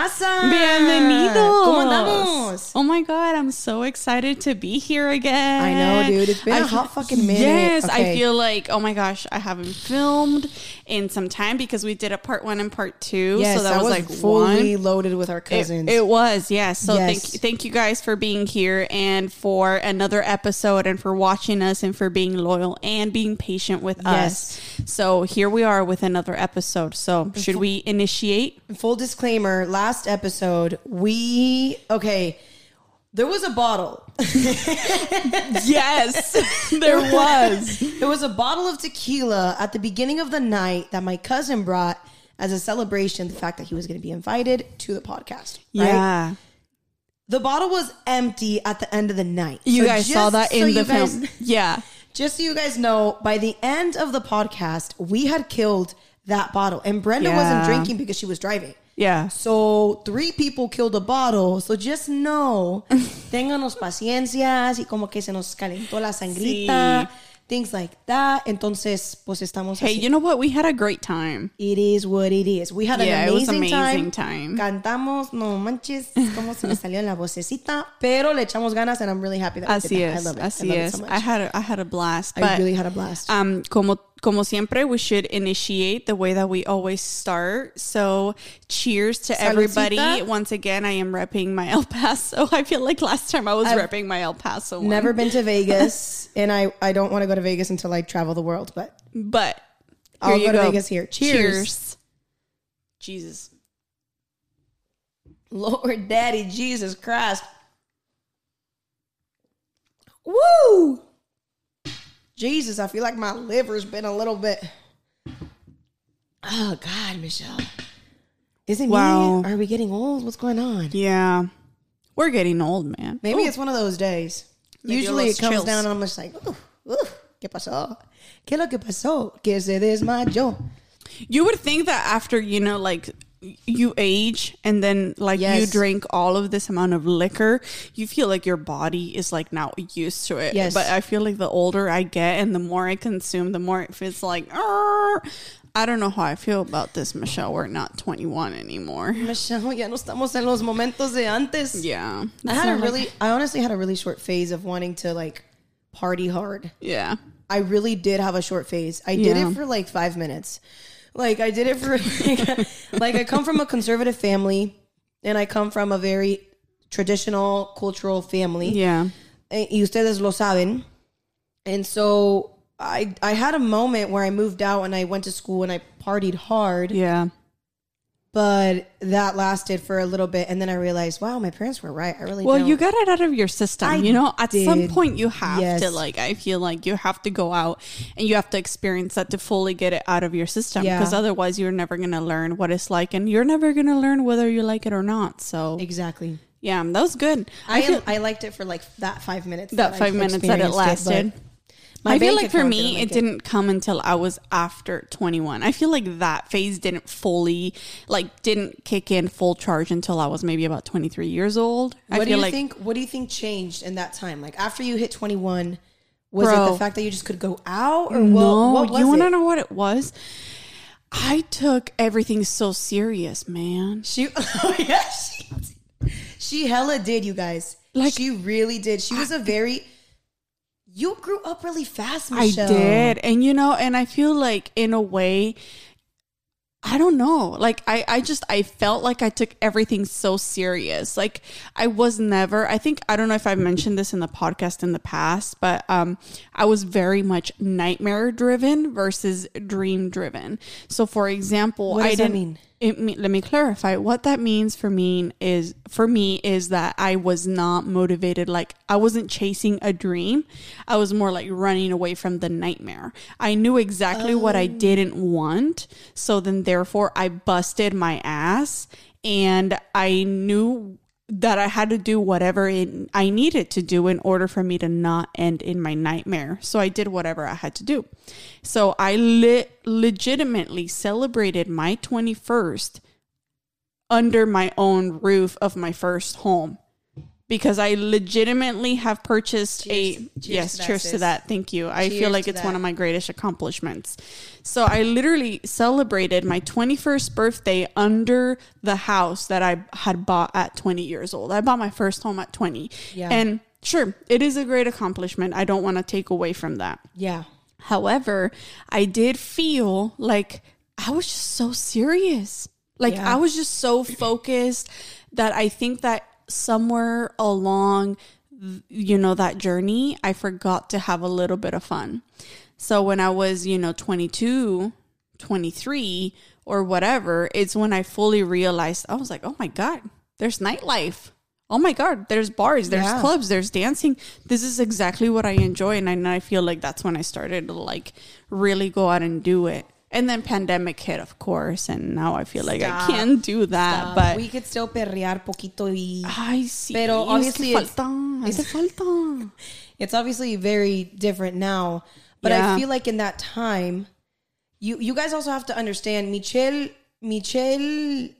pasa? Bienvenidos. Oh my god, I'm so excited to be here again. I know, dude. It's been a a hot fucking minute. Yes, I feel like oh my gosh, I haven't filmed in some time because we did a part one and part two. Yes, so that I was, was like fully one. loaded with our It, cousins. it was, yes. So Yes. thank thank you guys for being here and for another episode and for watching us and for being loyal and being patient with Yes. us. So here we are with another episode. So should we initiate? Full disclaimer: last episode, we okay. There was a bottle. Yes, there was. There was a bottle of tequila at the beginning of the night that my cousin brought as a celebration. The fact that he was going to be invited to the podcast. Right? Yeah. The bottle was empty at the end of the night. You So guys saw that in you the guys- film. Yeah. Just so you guys know, by the end of the podcast, we had killed that bottle, and Brenda Yeah. wasn't drinking because she was driving. Yeah. So three people killed a bottle. So just know, ténganos paciencia, y como que se nos calentó la sangrita, Sí. things like that. Entonces, pues estamos Hey, así. you know what? We had a great time. It is what it is. We had Yeah, an it was amazing, amazing time. time. Cantamos, no manches, cómo se me salió en la vocecita, pero le echamos ganas, and I'm really happy that we Así did that. I es. love it. Así I love es. it so much. I had a, I had a blast. I But really had a blast. um, como como siempre, we should initiate the way that we always start. So, cheers to everybody. Once again, I am repping my El Paso. I feel like last time I was repping my El Paso. one. Never been to Vegas, and I, I don't want to go to Vegas until I travel the world. But but I'll you go to. Vegas here. Cheers. Cheers. Jesus. Lord Daddy Jesus Christ. Woo! Jesus, I feel like my liver's been a little bit. Oh God, Michelle. Is it Wow. me? Are we getting old? What's going on? Yeah. We're getting old, man. Maybe it's one of those days. Maybe Usually it comes chills. down and I'm just like, ooh, ooh, ¿qué pasó? ¿Qué lo que pasó? Que se desmayó. You would think that after, you know, like you age and then like you drink all of this amount of liquor, you feel like your body is like now used to it. Yes. But I feel like the older I get and the more I consume, the more it feels like, "Arr." I don't know how I feel about this, Michelle. We're not 21 anymore. Michelle, ya no estamos en los momentos de antes. Yeah. I had a really, I honestly had a really short phase of wanting to like party hard. Yeah. I really did have a short phase. I did it for like five minutes. Like I did it for like, like I come from a conservative family, and I come from a very traditional cultural family. Yeah. Eh, y ustedes lo saben. And so I I had a moment where I moved out and I went to school and I partied hard, Yeah. But that lasted for a little bit, and then I realized, wow, my parents were right. I really Well, don't. you got it out of your system. I you know, at some point you have Yes. to like I feel like you have to go out and you have to experience that to fully get it out of your system Yeah. because otherwise you're never going to learn what it's like and you're never going to learn whether you like it or not. So, exactly. yeah, that was good. I feel I liked it for like that five minutes. that I 5 minutes that it lasted. but my I feel like for me, didn't it didn't come until I was after 21. I feel like that phase didn't fully, like, didn't kick in full charge until I was maybe about 23 years old. I What do you like think? What do you think changed in that time? Like after you hit twenty one, was it the fact that you just could go out, or No, what? What was you want to know what it was? I took everything so serious, man. She, oh yeah, she, she hella did, you guys. Like Like- she really did. She was a very. You grew up really fast, Michelle. I did. And you know, and I feel like in a way I don't know. Like I I just I felt like I took everything so serious. Like I was never I think I don't know if I've mentioned this in the podcast in the past, but um I was very much nightmare driven versus dream driven. So for example, What does I didn't mean? It me, let me clarify. What that means for me is for me is that I was not motivated. Like I wasn't chasing a dream. I was more like running away from the nightmare. I knew exactly what I oh. didn't want. So then therefore I busted my ass. And I knew that I had to do whatever it, I needed to do in order for me to not end in my nightmare. So I did whatever I had to do. So I le- legitimately celebrated my 21st under my own roof of my first home because I legitimately have purchased Cheers. a Cheers yes, to that, cheers to sis. that. Thank you. I Cheers feel like to it's one of my greatest accomplishments. So I literally celebrated my 21st birthday under the house that I had bought at 20 years old. I bought my first home at 20. Yeah. And sure, it is a great accomplishment. I don't want to take away from that. Yeah. However, I did feel like I was just so serious. Like Yeah. I was just so focused that I think that somewhere along you know that journey, I forgot to have a little bit of fun. So when I was, you know, 22, 23 or whatever, it's when I fully realized I was like, "Oh my god, there's nightlife." Oh my god, there's bars, there's Yeah. clubs, there's dancing. This is exactly what I enjoy and I, and I feel like that's when I started to like really go out and do it. And then pandemic hit, of course, and now I feel like Stop. I can't do that. Uh, but we could still perrear poquito y ay, sí, Pero es obviously it's- falta, hace falta. it's obviously very different now. But Yeah. I feel like in that time, you you guys also have to understand Michelle Michelle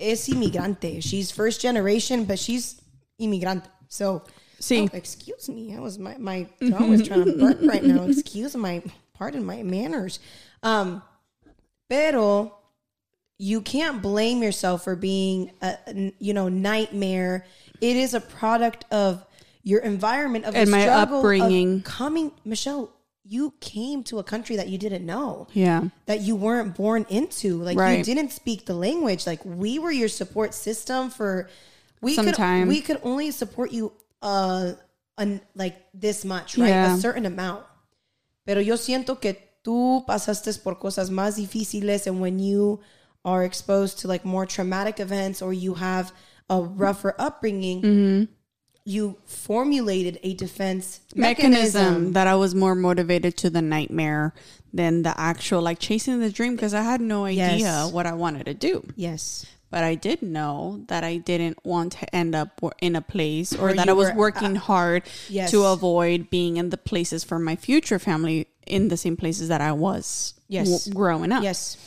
es inmigrante. She's first generation, but she's inmigrante. So Sí. Oh, excuse me. I was my my tongue was trying to burp right now. Excuse my pardon my manners. Um pero you can't blame yourself for being a, you know nightmare. It is a product of your environment of And my struggle of upbringing. coming Michelle, you came to a country that you didn't know Yeah. that you weren't born into. Like you didn't speak the language. Like we were your support system for we Some could time. we could only support you uh an, like this much, right? Yeah. A certain amount. Pero yo siento que tú pasaste por cosas más difíciles and when you are exposed to like more traumatic events or you have a rougher upbringing, Mm-hmm. you formulated a defense mechanism, mechanism. that I was more motivated to the nightmare than the actual like chasing the dream because I had no idea Yes. what I wanted to do. Yes. But I did know that I didn't want to end up in a place or Where that I was were, uh, working hard yes. to avoid being in the places for my future family in the same places that I was Yes. growing up. Yes.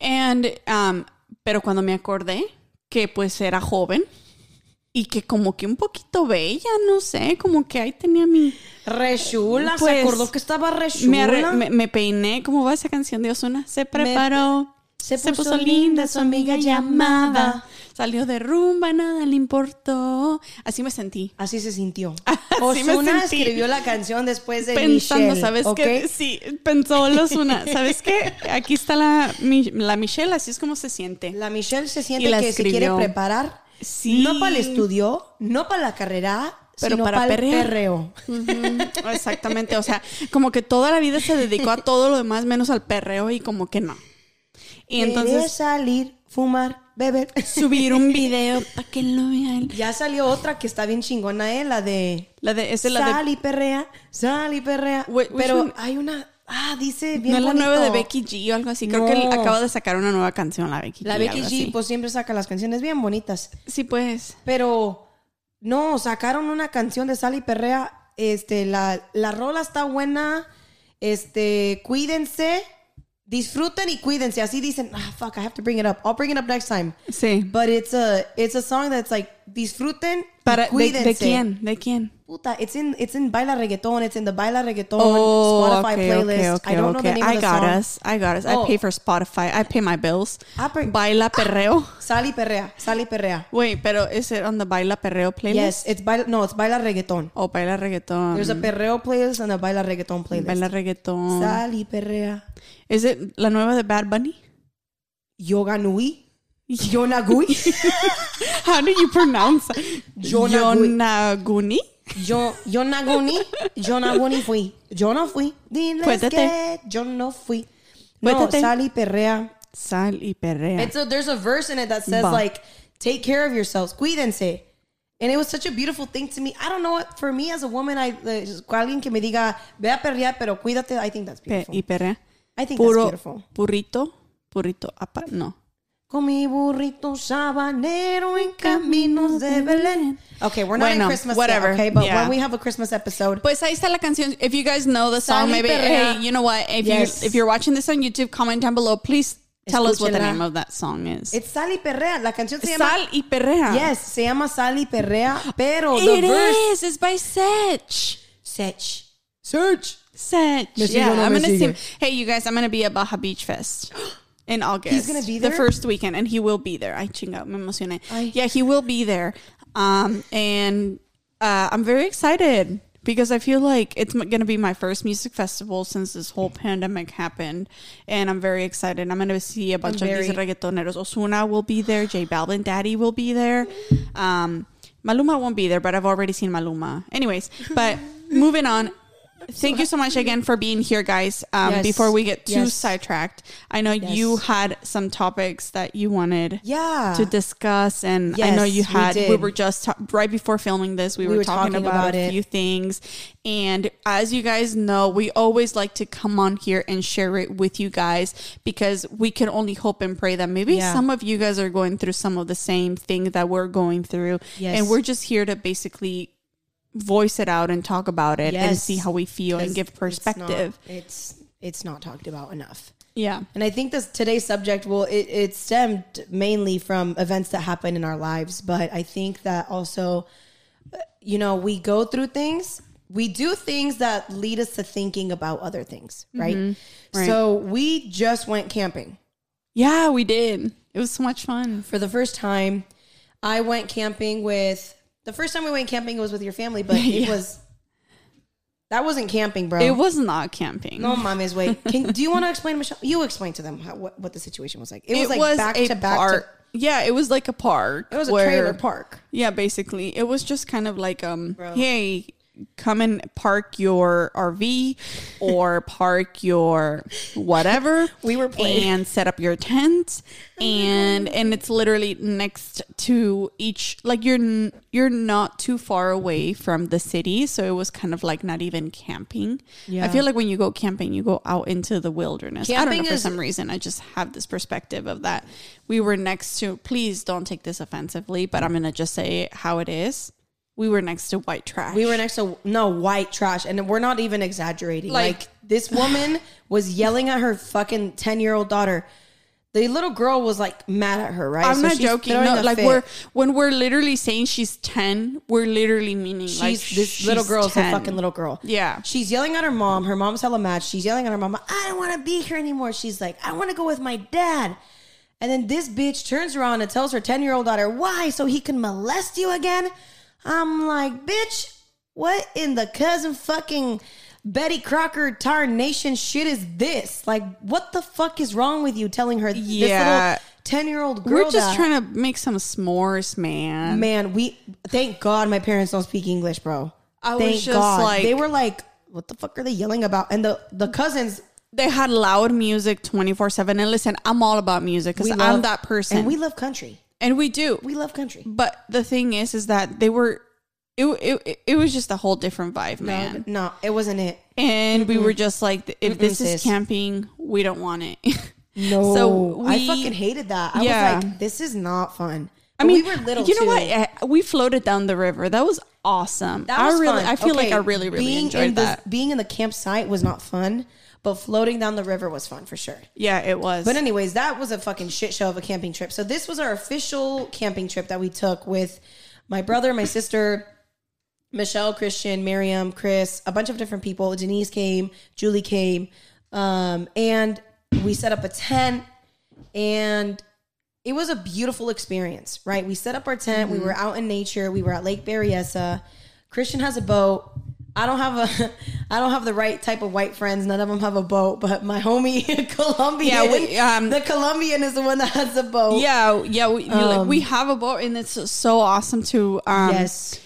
And, um, pero cuando me acordé que pues era joven y que como que un poquito bella, no sé, como que ahí tenía mi... Rechula, se Pues, acordó que estaba Me, rechula. arre- me, me peiné, ¿cómo va esa canción de Osuna? Se preparó, se puso linda su amiga llamada. Salió de rumba, nada le importó. Así me sentí. Así se sintió. Así me Osuna sentí. escribió la canción después de Pensando, Michelle, ¿sabes qué? Sí, pensó los una. ¿Sabes qué? Aquí está la, Mi- la Michelle, así es como se siente. La Michelle se siente la que se quiere preparar Sí. no para el estudio, no para la carrera, Pero sino para para, el perreo. Exactamente, o sea, como que toda la vida se dedicó a todo lo demás menos al perreo y como que no. Y entonces salir, fumar, beber. subir un video para que lo vean. Ya salió otra que está bien chingona, ¿eh? La de La de, es de la de Sal y perrea, sal y perrea. Pero hay una... Ah, dice bien no es la nueva de Becky G o algo así. Creo que acaba de sacar una nueva canción, la Becky La G. Becky algo G, así. pues siempre saca las canciones bien bonitas. Sí, pues. Pero no, sacaron una canción de Sal y Perrea. Este, la, la rola está buena. Este, cuídense. Disfruten y cuídense. Así dicen, ah, fuck, I have to bring it up. I'll bring it up next time. Sí. But it's a, it's a song that's like, disfruten Para, y de, cuídense. ¿De quién? ¿De quién? Puta, it's in, it's in Baila Reggaeton. It's in the Baila Reggaeton Oh, Spotify okay, playlist. okay, okay, I don't know the name I of the got song. us. I got us. I Oh. pay for Spotify. I pay my bills. Ah, Baila perreo. Sal y Perrea. Sal y Perrea. Wait, pero is it on the Baila perreo playlist? Yes, it's Baila, no, it's Baila Reggaeton. O Baila reggaeton. There's a perreo playlist and a Baila Reggaeton playlist. Baila reggaeton. Sal y Perrea. Is it la nueva de Bad Bunny? Yoga Nui. Yonagui. How do you pronounce it? Yonaguni. Yonaguni? Yo, Yonaguni. Yonaguni fui. Yo no fui. Diles Cuéntate. que yo no fui. No, Cuéntate. sal y perrea. Sal y perrea. It's a, there's a verse in it that says Va. like, take care of yourselves. Cuídense. And it was such a beautiful thing to me. I don't know what, for me as a woman, I, uh, alguien que me diga, ve a perrear, pero cuídate, I think that's Pe- beautiful. y perrea. I think that's beautiful. burrito. Burrito. Apa, no. Con mi burrito sabanero en caminos de Belén. Okay, we're not Bueno, in Christmas whatever. yet, okay? But Yeah. when we have a Christmas episode, Pues ahí está la canción. If you guys know the song, maybe perrea. hey, you know what? If Yes. you if you're watching this on YouTube, comment down below. Please Tell us what the name of that song is. It's Sal y Perrea. La canción se llama. Sal y Perrea. Yes, se llama Sal y Perrea, pero It the verse. is. It's by Sech. Sech. Sech. Me yeah, I'm gonna sing. Hey, you guys, I'm gonna be at Baja Beach Fest in August. gonna be the first weekend, and he will be there. I chinga, me emocioné. Ay. Yeah, he will be there. Um, and uh, I'm very excited because I feel like it's gonna be my first music festival since this whole pandemic happened, and I'm very excited. I'm gonna see a bunch I'm of these reggaetoneros. Ozuna will be there. J Balvin, Daddy will be there. Um, Maluma won't be there, but I've already seen Maluma. Anyways, but moving on. Thank you so much again for being here, guys. Um, Yes. Before we get too Yes. sidetracked, I know you had some topics that you wanted Yeah. to discuss, and I know you had. We, did. were just ta- right before filming this. We, were, talking, about, a few things, and as you guys know, we always like to come on here and share it with you guys because we can only hope and pray that maybe Yeah. some of you guys are going through some of the same thing that we're going through, Yes. and we're just here to basically voice it out and talk about it and see how we feel and give it's perspective. not- It's it's not talked about enough. yeah. And I think this today's subject will it, it stemmed mainly from events that happen in our lives, but I think that also you know, we go through things, we do things that lead us to thinking about other things, right? Mm-hmm. Right. So we just went camping. Yeah, we did. It was so much fun. For the first time, I went camping with the first time we went camping was with your family, but it Yeah. was that wasn't camping, bro. It was not camping. No, mommy's wait. Can, do you want to explain, Michelle? You explain to them how, what, what the situation was like. It was like back a to back. park. yeah, it was like a park. It was a where- trailer park. Yeah, basically, it was just kind of like um, Bro. hey, come and park your RV or park your whatever. We were playing. and set up your tent, oh and and it's literally next to each. Like you're you're not too far away from the city, so it was kind of like not even camping. Yeah. I feel like when you go camping, you go out into the wilderness. I don't Camping know for is- some reason. I just have this perspective of that. We were next to. Please don't take this offensively, but I'm gonna just say how it is. We were next to white trash. We were next to no white trash, and we're not even exaggerating. Like, Like- this woman was yelling at her fucking ten year old daughter. The little girl was like mad at her, right? I'm So not she's joking. No, like fit. we're when we're literally saying she's ten, we're literally meaning She's like this little she's girl's 10. a fucking little girl. Yeah. She's yelling at her mom. Her mom's hella mad. She's yelling at her mom. I don't want to be here anymore. She's like, I want to go with my dad. And then this bitch turns around and tells her 10 year old daughter, why? So he can molest you again? I'm like, bitch, what in the cousin fucking Betty Crocker tarnation shit is this? Like, what the fuck is wrong with you telling her Yeah. this little 10 year old girl? We're just that? trying to make some s'mores, man. Man, we thank God my parents don't speak English, bro. I was thank just God. like- they were like, "What the fuck are they yelling about?" And the the cousins, They had loud music 24 7. And listen, I'm all about music because I'm that person. and we love country. And we do. We love country. But the thing is, is that they were, it, it, it was just a whole different vibe, man. No, it wasn't it. And we were just like, if Mm-mm, this is sis. camping, we don't want it. No, So I fucking hated that. I Yeah. was like, "This is not fun." I mean, we were little. You know too. what? Eh, We floated down the river. That was awesome. That was I really, fun. I feel like I really, really being enjoyed the- that. being in the campsite was not fun, but floating down the river was fun for sure. Yeah, it was. But anyways, that was a fucking shit show of a camping trip. So this was our official camping trip that we took with my brother, my sister, Michelle, Christian, Miriam, Chris, a bunch of different people. Denise came, Julie came, um, and we set up a tent, and it was a beautiful experience. Right, we set up our tent. We were out in nature. We were at Lake Berryessa. Christian has a boat. I don't have a, I don't have the right type of white friends. None of them have a boat, but my homie Colombian, Yeah, we, um, the Colombian is the one that has a boat. yeah, yeah. We, like, Um, we have a boat, and it's so awesome to um, Yes.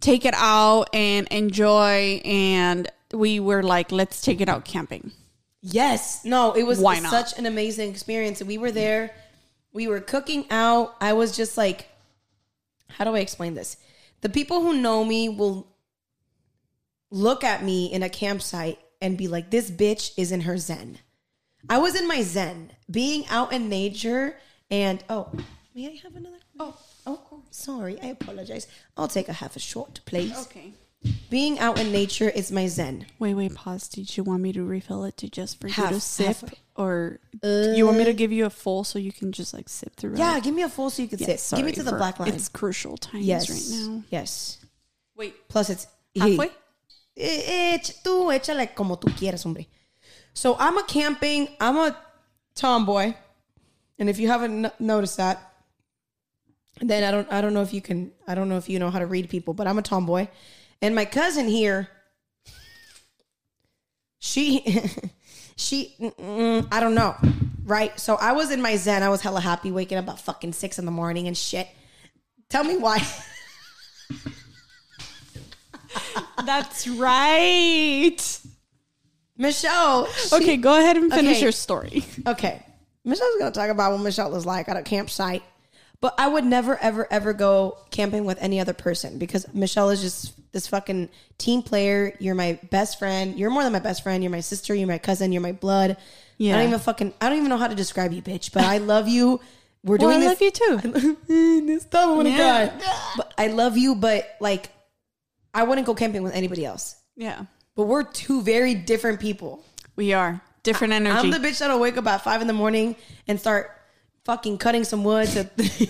take it out and enjoy. And we were like, let's take it out camping. Yes. No, it was Why not? such an amazing experience. We were there. We were cooking out. I was just like, how do I explain this? The people who know me will look at me in a campsite and be like, this bitch is in her zen. I was in my zen, being out in nature and oh, may I have another? Oh, oh, sorry. I apologize. I'll take a half a short, please. Okay. being out in nature is my zen. Wait, wait, pause. Did you want me to refill it to just for you Half- to sip, halfway. or you want me to uh, give you a full so you can just like sip through? Yeah, it? give me a full so you can Yes, sit. Give me to the black line. It's crucial times yes, right now. yes. Wait, Plus, it's halfway. Eh, eh, tú échale como tú quieras, hombre. So I'm a camping. I'm a tomboy, and if you haven't noticed that, then I don't. I don't know if you can. I don't know if you know how to read people, but I'm a tomboy, and my cousin here. She, she. mm, I don't know, right? So I was in my zen. I was hella happy, waking up at fucking six in the morning and shit. Tell me why. That's right. Michelle. Okay, go ahead and finish Okay. your story. Okay. Michelle's gonna talk about what Michelle is like at a campsite. But I would never, ever, ever go camping with any other person because Michelle is just this fucking team player. You're my best friend. You're more than my best friend. You're my sister. You're my cousin. You're my blood. Yeah. I don't even fucking. I don't even know how to describe you, bitch. But I love you. We're Well, doing I this. love you too. Stop! I want to oh Yeah. cry. But I love you. But like, I wouldn't go camping with anybody else. Yeah, But we're two very different people. we are different energy. I'm the bitch that'll wake up at five in the morning and start fucking cutting some wood. To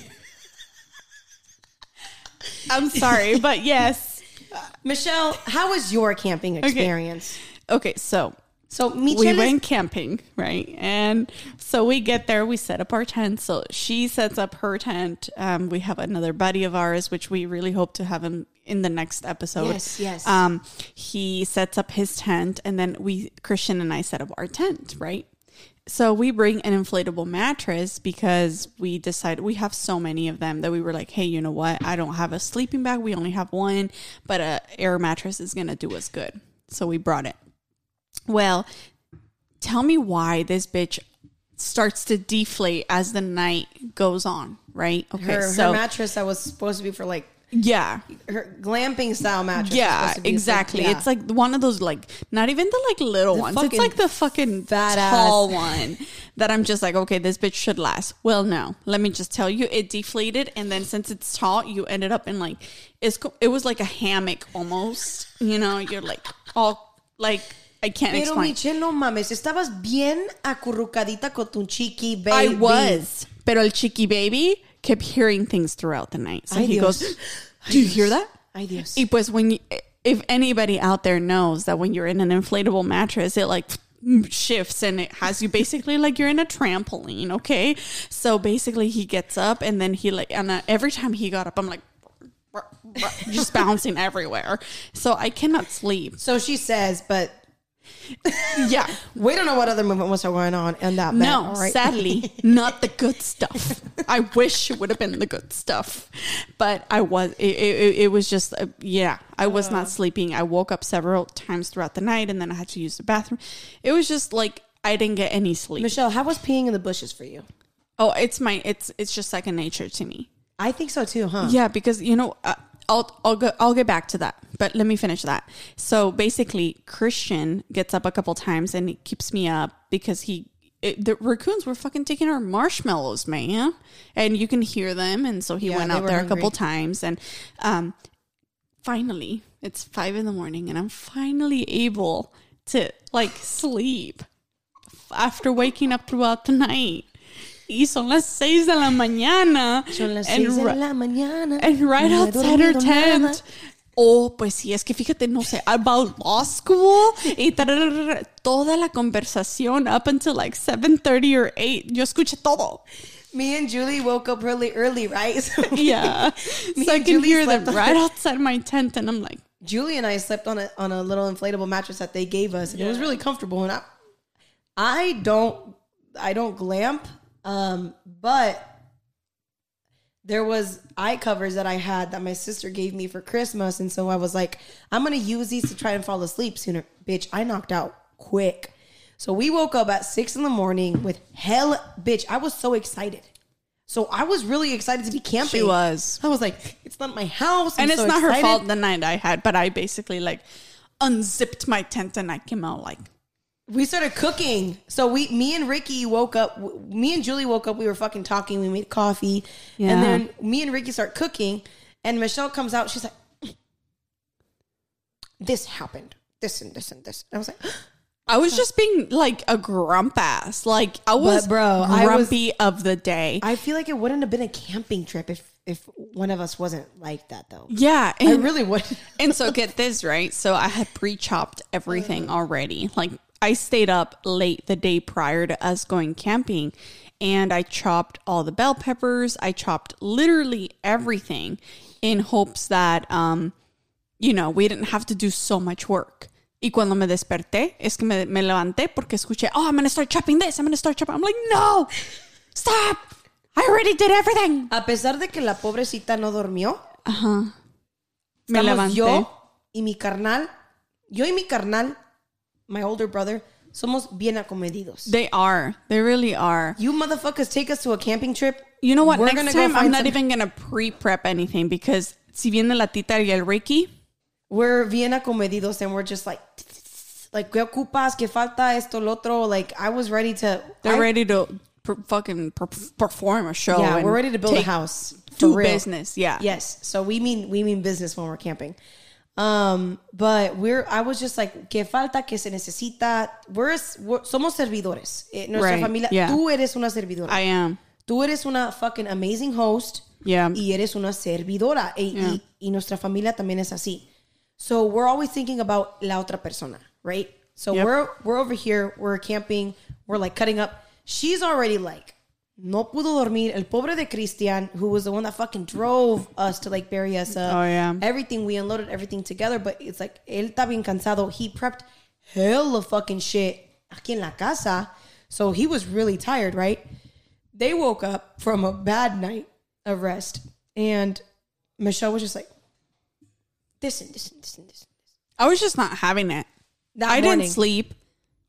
I'm sorry, but yes. Michelle, how was your camping experience? Okay, so So we went camping, right? And so we get there, we set up our tent. So she sets up her tent. Um, we have another buddy of ours, which we really hope to have him in the next episode. Yes, yes. Um, he sets up his tent, and then we, Christian and I, set up our tent, right? So we bring an inflatable mattress because we decided we have so many of them that we were like, hey, you know what? I don't have a sleeping bag. We only have one, but a air mattress is gonna do us good. So we brought it. Well, tell me why this bitch starts to deflate as the night goes on, right? Okay, her, so her mattress that was supposed to be for like yeah, her glamping style mattress. yeah, exactly. yeah. It's like one of those like not even the like little ones. It's like the fucking fat tall one that I'm just like, okay, this bitch should last. Well, no, let me just tell you, it deflated, and then since it's tall, you ended up in like it's it was like a hammock almost. You know, you're like all like I can't Pero explain. Michelle, no mames, estabas bien acurrucadita con tu chiqui baby. I was, pero el chiqui baby kept hearing things throughout the night. So Ay, he Dios. goes, "Do you hear that?" Ay Dios. Y pues when you, if anybody out there knows that when you're in an inflatable mattress, it like shifts and it has you basically like you're in a trampoline. Okay, so basically he gets up and then he like and uh, every time he got up, I'm like just bouncing everywhere. So I cannot sleep. So she says, but Yeah. we don't know what other movement was going on in that bed. No, right? sadly, not the good stuff. I wish it would have been the good stuff, but I was. It, it, it was just, uh, yeah. I was not sleeping. I woke up several times throughout the night, and then I had to use the bathroom. It was just like I didn't get any sleep. Michelle, how was peeing in the bushes for you? oh, it's my. It's it's just second nature to me. I think so too, huh? Yeah, because you know, uh, I'll I'll go I'll get back to that, but let me finish that. So basically, Christian gets up a couple times and he keeps me up because he. It, the raccoons were fucking taking our marshmallows, man, and you can hear them. And so he Yeah, went out there a couple times, and um, finally, it's five in the morning, and I'm finally able to like sleep after waking up throughout the night. Y son las seis de la mañana. Son las and seis de ri- la mañana. and right No outside her tent. nada. Oh, pues sí, es que fíjate, no sé, about law school y toda la conversación up until like 7.30 or 8. Yo escuché todo. Me and Julie woke up really early, right? So Yeah. Me so I and can Julie hear them right outside my tent and I'm like, Julie and I slept on a on a little inflatable mattress that they gave us, and it was really comfortable. And I, I don't, I don't glamp, um, but there was eye covers that I had that my sister gave me for Christmas, and so I was like, I'm gonna use these to try and fall asleep sooner. Bitch, I knocked out quick. So we woke up at six in the morning with hell, bitch. I was so excited. So I was really excited to be camping. she was. I was like, it's not my house, I'm And it's so not her fault the night I had, but I basically like unzipped my tent and I came out like, We started cooking. So we, me and Ricky woke up. Me and Julie woke up. We were fucking talking. We made coffee, Yeah. and then me and Ricky start cooking. And Michelle comes out. She's like, this happened, this and this and this. And I was like, I was just being like a grump ass. Like I was bro, I was- grumpy of the day. I feel like it wouldn't have been a camping trip if if one of us wasn't like that though. yeah. I And, really would. and so get this, right? So I had pre-chopped everything already. Like I stayed up late the day prior to us going camping and I chopped all the bell peppers. I chopped literally everything in hopes that um you know, we didn't have to do so much work. Y cuando me desperté, es que me, me levanté porque escuché, oh, I'm going to start chopping this. I'm going to start chopping. I'm like, no, stop. I already did everything. A pesar de que la pobrecita no durmió, Me levanté. yo y mi carnal, yo y mi carnal, my older brother, somos bien acomedidos. They are. They really are. you motherfuckers take us to a camping trip. You know what? We're Next gonna time, I'm not some- even going to pre prep anything because si viene la tita y el Ricky, We're bien acomedidos and we're just like, like, ¿qué ocupas? ¿Qué falta? Esto, lo otro. Like, I was ready to. they're I- ready to per- fucking per- perform a show. Yeah, and we're ready to build a house. For Do business. Yeah. Yes. So we mean we mean business when we're camping. Um, but we're I was just like, que falta, que se necesita. We're, we're- somos servidores. Eh, nuestra Right, familia, yeah. tú eres una servidora. I am. tú eres una fucking amazing host. Yeah. Y eres una servidora. Y, y- y nuestra familia también es así. So we're always thinking about la otra persona, right? So Yep. we're we're over here, we're camping, we're like cutting up. She's already like, no pudo dormir. El pobre de Christian, who was the one that fucking drove us to like Berryessa. Oh, yeah. Everything, we unloaded everything together, but it's like, él está bien cansado. He prepped hella fucking shit aquí en la casa. So he was really tired, right? They woke up from a bad night of rest. And Michelle was just like, this and this and this and this. I was just not having it. That I morning. didn't sleep.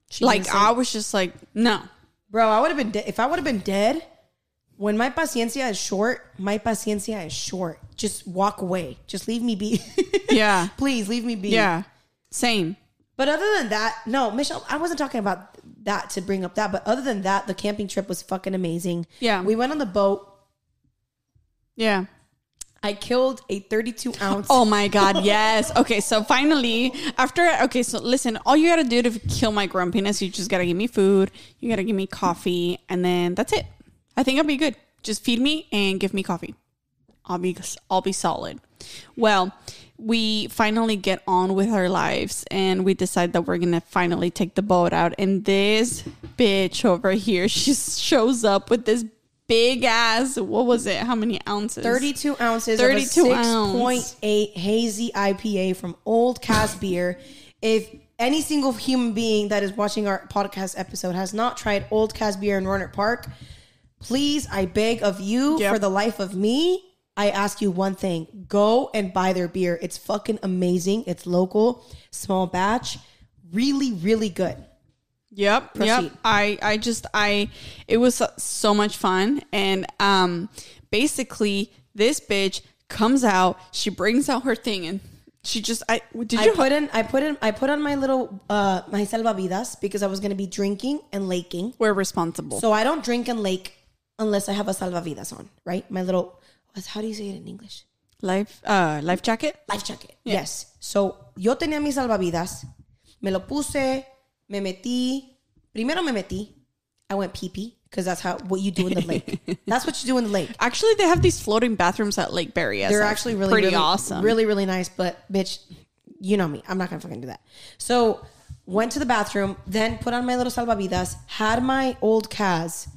She like, didn't sleep. I was just like, no. Bro, I would have been dead. If I would have been dead, when my paciencia is short, my paciencia is short. Just walk away. Just leave me be. Yeah. Please leave me be. Yeah. Same. But other than that, no, Michelle, I wasn't talking about that to bring up that. But other than that, the camping trip was fucking amazing. Yeah. We went on the boat. Yeah. I killed a 32 ounce. Oh my God, yes. Okay, so finally, after, okay, so listen, all you gotta do to kill my grumpiness, you just gotta give me food, you gotta give me coffee, and then that's it. I think I'll be good. Just feed me and give me coffee. I'll be, I'll be solid. Well, we finally get on with our lives and we decide that we're gonna finally take the boat out. And this bitch over here, she shows up with this big ass, what was it? How many ounces? 32 ounces 32 of a ounce. 6.8 hazy IPA from Old Caz Beer. If any single human being that is watching our podcast episode has not tried Old Caz Beer in Roanoke Park, please, I beg of you, Yep. for the life of me, I ask you one thing. Go and buy their beer. It's fucking amazing. It's local, small batch, really, really good. Yep. Proceed. Yep. I I just I it was so much fun and um basically this bitch comes out, she brings out her thing and she just I did I you put in, I put in, I put on my little, uh, my salvavidas because I was going to be drinking and laking. we're responsible. So I don't drink and lake unless I have a salvavidas on, right? My little, what's- how do you say it in English? life uh life jacket? Life jacket. Yes. So yo tenía mis salvavidas, me lo puse, me metí. Primero me metí. I went pee pee because that's how what you do in the lake. that's what you do in the lake. Actually they have these floating bathrooms at Lake Berryessa. They're actually really pretty really, awesome. Really really nice, but bitch, you know me. I'm not gonna fucking do that. So went to the bathroom, then put on my little salvavidas, had my old Caz,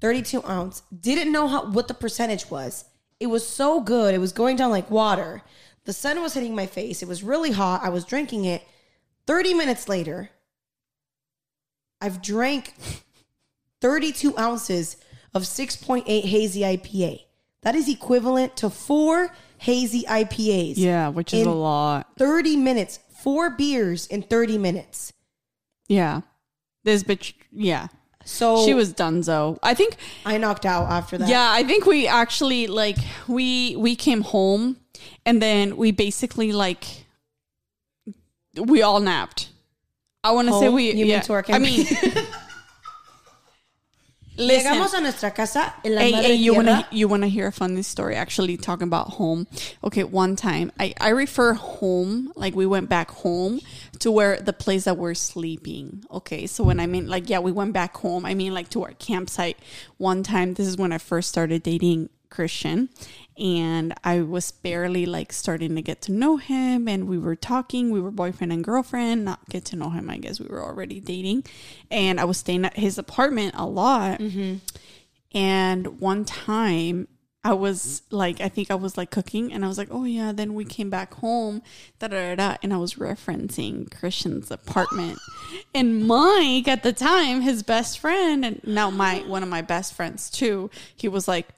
32 ounce. Didn't know how what the percentage was. It was so good. It was going down like water. The sun was hitting my face. It was really hot. I was drinking it. 30 minutes later, I've drank 32 ounces of 6.8 hazy IPA. That is equivalent to four hazy IPAs. Yeah, which is a lot. 30 minutes. Four beers in 30 minutes. Yeah. This bitch yeah. So She was done. donezo. I think I knocked out after that. Yeah, I think we actually like we we came home and then we basically like we all napped. I want to say we You mean yeah. to our I mean Listen. Llegamos a nuestra casa en la Hey, hey, you tierra. wanna you wanna hear a funny story? Actually, talking about home. Okay, one time I I refer home like we went back home to where the place that we're sleeping. Okay, so when I mean like yeah, we went back home. I mean like to our campsite. One time, this is when I first started dating Christian, and I was barely like starting to get to know him, and we were talking. We were boyfriend and girlfriend. Not get to know him. I guess we were already dating, and I was staying at his apartment a lot. Mm-hmm. And one time I was like, I think I was like cooking and I was like, oh yeah, then we came back home, da da, da and I was referencing Christian's apartment. and Mike at the time, his best friend, and now my one of my best friends too, he was like,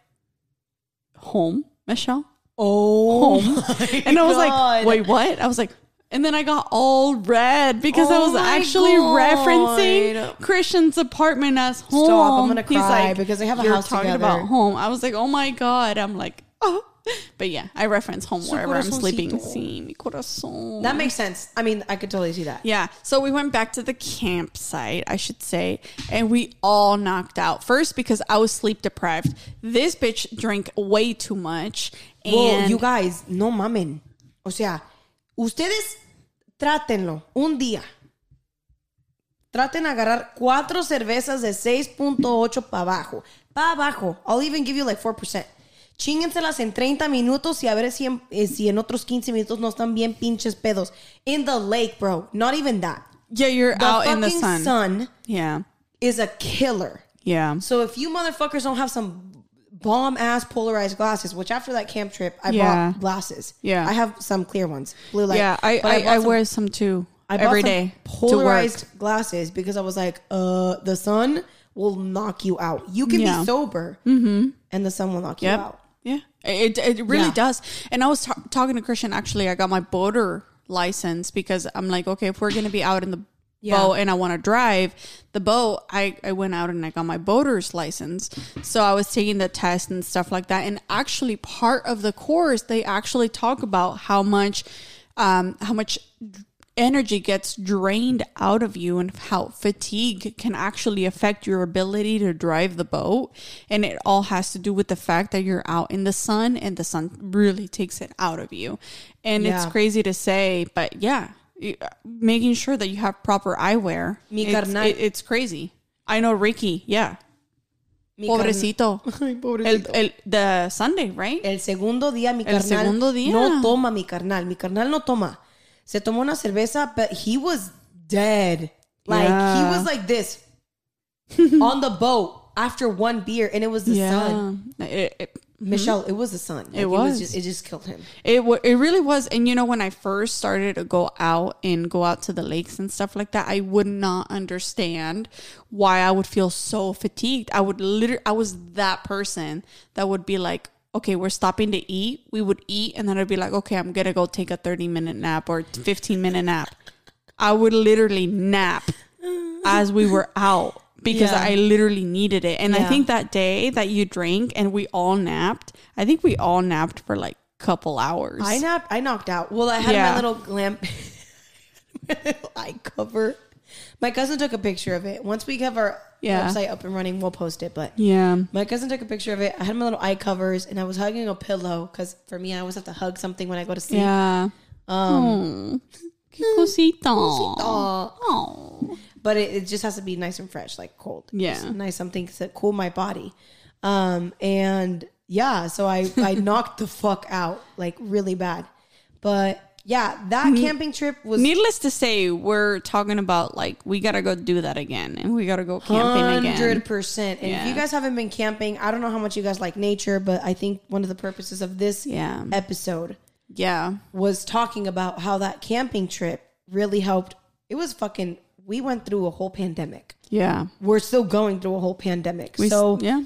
home, Michelle? Oh, Home. And I was God. like, wait, what? I was like, and then I got all red because I Oh was actually God. referencing Christian's apartment as home. Stop, I'm gonna He's cry because they have a house talking together." about home. I was like, oh my god. I'm like, oh, but yeah, I reference home Su wherever I'm sleeping. Sí, mi corazón. That makes sense. I mean, I could totally see that. Yeah. So we went back to the campsite, I should say, and we all knocked out. First because I was sleep deprived. This bitch drank way too much. And Whoa, you guys, no mamen. O sea, ustedes trátenlo un día. Traten de agarrar cuatro cervezas de 6.8 para abajo. Para abajo. I'll even give you like 4%. Chíngenselas en 30 minutos y a ver si en, eh, si en otros 15 minutos no están bien pinches pedos. In the lake, bro. Not even that. yeah, you're The out in the sun. sun Yeah. is a killer. Yeah. So if you motherfuckers don't have some bomb ass polarized glasses, which after that camp trip I Yeah. bought glasses. Yeah. I have some clear ones, blue light. yeah, I but I, I some- wear some too I every day every to work. polarized glasses because I was like, uh, the sun will knock you out. You can Yeah. be sober, and the sun will knock you out. Yeah, it it really Yeah. does. And I was ta- talking to Christian. Actually, I got my boater license because I'm like, okay, if we're gonna be out in the Yeah. boat and I want to drive the boat, I I went out and I got my boater's license. So I was taking the test and stuff like that. And actually, part of the course, they actually talk about how much, um, how much energy gets drained out of you and how fatigue can actually affect your ability to drive the boat and it all has to do with the fact that you're out in the sun and the sun really takes it out of you and it's crazy to say but yeah uh, making sure that you have proper eyewear Mi it's, it- it's crazy i know ricky yeah Mi pobrecito Ay, pobrecito. el, the sunday right El segundo día mi carnal. El segundo día. no toma mi carnal. Mi carnal no toma. Se tomó una cerveza, but he was dead. Like he was like this on the boat after one beer, and it was the sun. It- it- mm-hmm. Michelle, it was the sun. Like, It was. just, it just killed him. It wa it really was, and you know when I first started to go out and go out to the lakes and stuff like that, I would not understand why I would feel so fatigued. I would literally, I was that person that would be like, okay, we're stopping to eat. We would eat, and then I'd be like, okay, I'm gonna go take a thirty minute nap or fifteen minute nap. I would literally nap as we were out because Yeah. I literally needed it. And I think that day that you drank and we all napped, I think we all napped for like a couple hours. I napped. I knocked out. Well, I had Yeah. my little glam, my little eye cover. My cousin took a picture of it. Once we have our Yeah. website up and running, we'll post it. But Yeah. my cousin took a picture of it. I had my little eye covers, and I was hugging a pillow because for me, I always have to hug something when I go to sleep. Yeah. Um, Oh. Qué cosita. Oh. but it, it just has to be nice and fresh, like cold. Yeah. Just nice something to cool my body. Um, and yeah, so I I knocked the fuck out like really bad. But yeah, that camping trip was Needless to say, we're talking about like we gotta go do that again and we gotta go camping again. Hundred percent. And if Yeah. you guys haven't been camping, I don't know how much you guys like nature, but I think one of the purposes of this Yeah. episode Yeah. was talking about how that camping trip really helped. It was fucking. We went through a whole pandemic. Yeah. We're still going through a whole pandemic. We s- so yeah.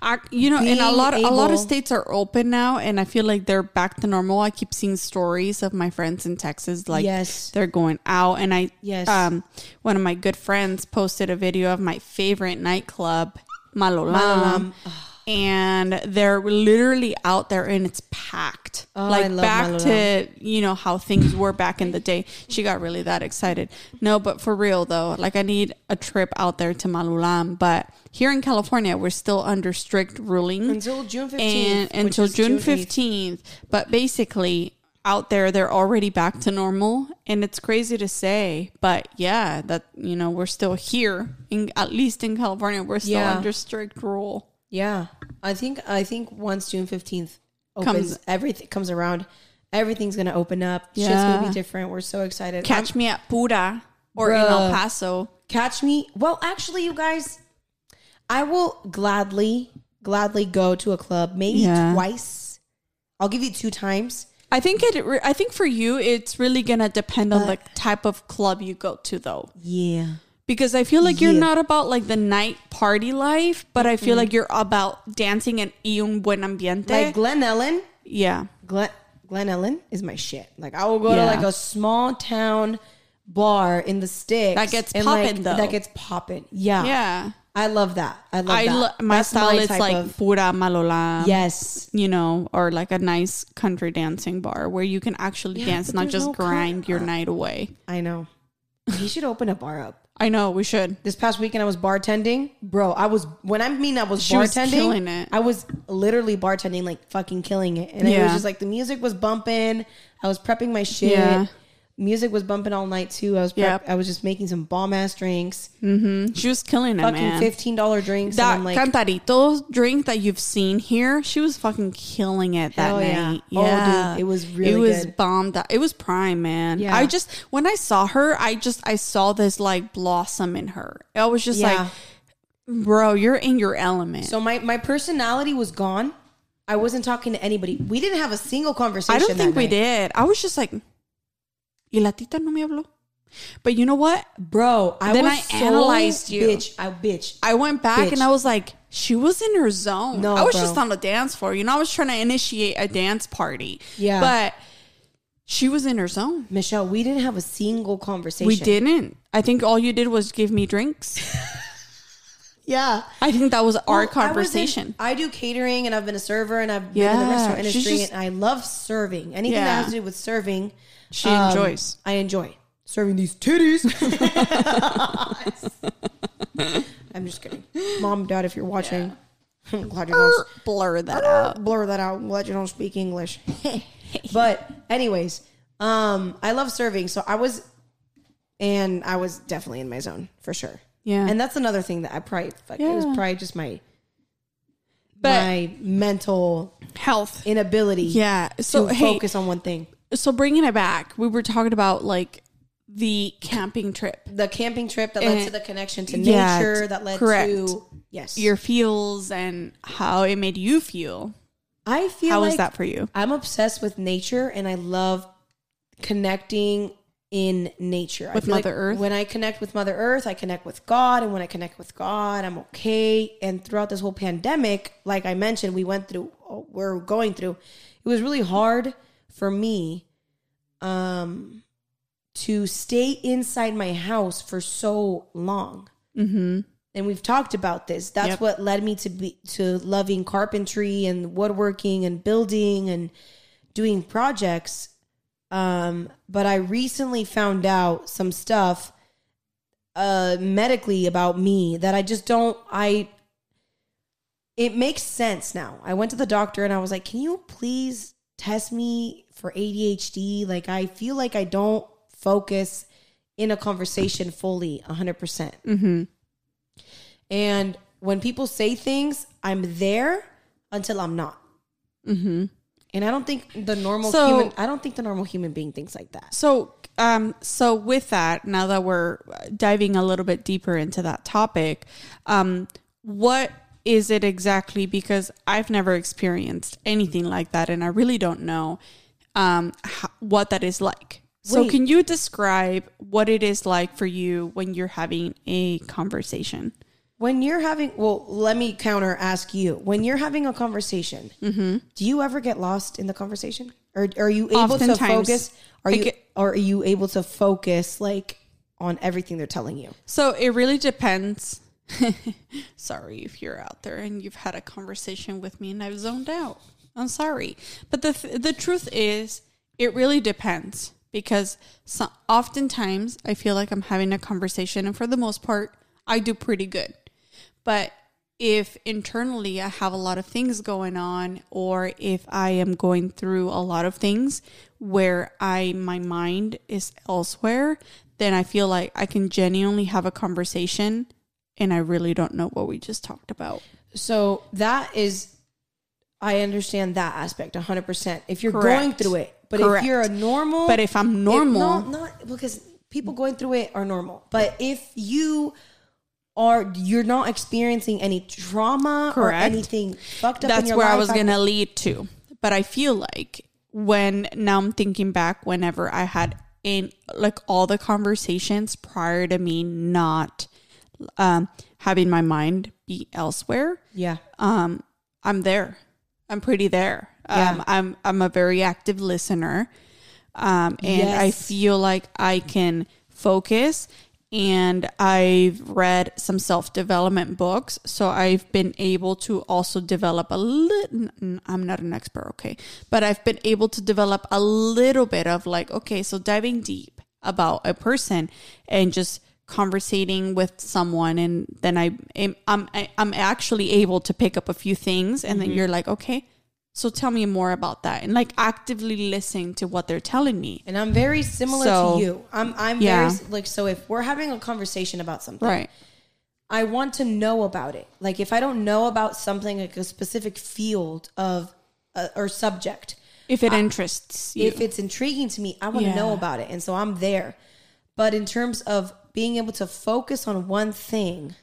I, you know, and a being lot, a lot of states are open now, and I feel like they're back to normal. I keep seeing stories of my friends in Texas, like Yes. they're going out, and I, Yes. um, one of my good friends posted a video of my favorite nightclub, Malolam. Malolam. And they're literally out there and it's packed. Oh, I like back to you know how things were back in the day. She got really that excited. No, but for real though, like I need a trip out there to Malulam. But here in California, we're still under strict ruling Until June 15th. and until June 8th. fifteenth. But basically, out there they're already back to normal, and it's crazy to say, but yeah, that you know we're still here. In at least in California, we're still Yeah. under strict rule. Yeah, I think I think once June fifteenth opens, Comes- everything comes around. Everything's gonna open up. Shit's gonna be different. We're so excited. Catch me at Pura or in El Paso. catch me. Well, actually, you guys, I will gladly, gladly go to a club maybe Yeah. twice. I'll give you two times. I think it. I think for you, it's really gonna depend on the type of club you go to, though. Yeah. Because I feel like you're Yeah. not about like the night party life, but I feel like you're about dancing and y un buen ambiente. Like Glen Ellen. yeah, Glen Glen Ellen is my shit. Like I will go to like a small town bar in the sticks That gets and, like, poppin', though. That gets popping. Yeah. yeah. I love that. I love I that. lo- my That's style is like of- pura malola. yes. you know, or like a nice country dancing bar where you can actually Yeah, dance, not just no grind your night away. I know. He should open a bar up. I know we should. This past weekend I was bartending. Bro, I was when I mean I was She was bartending. killing it. I was literally bartending like fucking killing it. And it Yeah. was just like the music was bumping. I was prepping my shit. Yeah. Music was bumping all night too. I was prep- Yep. I was just making some bomb ass drinks. Mm-hmm. She was killing it, Fucking man. fifteen dollar drinks. that and like cantarito drink that you've seen here, she was fucking killing it that Hell yeah. night. Oh, Yeah, dude, it was really it was good. bombed. out. It was prime, man. Yeah. I just when I saw her, I just I saw this like blossom in her. I was just Yeah. like, bro, you're in your element. So my, my personality was gone. I wasn't talking to anybody. We didn't have a single conversation. I don't that think we did. I was just like, y la tita no me habló. But you know what? Bro, I Then was I so analyzed you. Bitch, I bitch. I went back Bitch. and I was like, she was in her zone. No, I was bro. just on the dance floor. You know, I was trying to initiate a dance party. Yeah. But she was in her zone. Michelle, we didn't have a single conversation. We didn't. I think all you did was give me drinks. Yeah. I think that was our Well, I in- conversation. I, do catering and I've been a server and I've been in the restaurant industry just- and I love serving. Anything that has to do with serving, She um, enjoys. I enjoy serving these titties. I'm just kidding, mom, dad. If you're watching, I'm glad you don't Blur that out. blur that out. I'm glad you don't speak English. but anyways, um, I love serving, so I was, and I was definitely in my zone for sure. Yeah. and that's another thing that I probably like, it was probably just my But my mental health. inability Yeah. to So hey, focus on one thing. So bringing it back, we were talking about like the camping trip, The camping trip that led to the connection to yeah, nature, that led correct. to yes. your feels, and how it made you feel. I feel How was that for you? I'm obsessed with nature and I love connecting in nature. With feel like Mother Earth? When I connect with Mother Earth, I connect with God. And when I connect with God, I'm okay. And throughout this whole pandemic, like I mentioned, we went through, we're going through, it was really hard for me um, to stay inside my house for so long Mm-hmm. and we've talked about this. That's Yep. what led me to be to loving carpentry and woodworking and building and doing projects. Um, but I recently found out some stuff uh medically about me that I just don't I it makes sense now. I went to the doctor and I was like, "Can you please test me for ADHD? Like I feel like I don't focus in a conversation fully 100%." Mm-hmm. And when people say things, I'm there until I'm not. Mm-hmm. And I don't think the normal So- human I don't think the normal human being thinks like that. So, um, so with that, now that we're diving a little bit deeper into that topic, um, what is it exactly? Because I've never experienced anything like that, and I really don't know um, ho- what that is like. So, Wait. can you describe what it is like for you when you're having a conversation? When you're having well, let me counter ask you. When you're having a conversation, Mm-hmm. do you ever get lost in the conversation? Or are you able to focus? Are you get- or are you able to focus like on everything they're telling you? So it really depends. sorry if you're out there and you've had a conversation with me and I've zoned out. I'm sorry. But the th- the truth is it really depends because so, oftentimes I feel like I'm having a conversation and for the most part I do pretty good. But if internally I have a lot of things going on or if I am going through a lot of things where I my mind is elsewhere, then I feel like I can genuinely have a conversation and I really don't know what we just talked about. So that is, I understand that aspect 100%. If you're Correct. going through it, but Correct. if you're a normal. But if I'm normal, no, not because people going through it are normal. But if you are, you're not experiencing any trauma or anything fucked up in that's where I was going to lead to. But I feel like when now I'm thinking back whenever I had in like all the conversations prior to me not um having my mind be elsewhere, Yeah. um I'm there. I'm pretty there. Yeah. Um I'm I'm a very active listener. Um and I feel like I can focus and I've read some self-development books so I've been able to also develop a little I'm not an expert okay but I've been able to develop a little bit of like okay so diving deep about a person and just conversating with someone and then I am I'm I- I'm actually able to pick up a few things and then you're like okay so tell me more about that and like actively listening to what they're telling me And I'm very similar So- to you. I'm, I'm Yeah. very, like, so if we're having a conversation about something, right I want to know about it. Like if I don't know about something like a specific field of uh, or subject, if it interests you if it's intriguing to me, I want to know about it, and so I'm there. But in terms of being able to focus on one thing,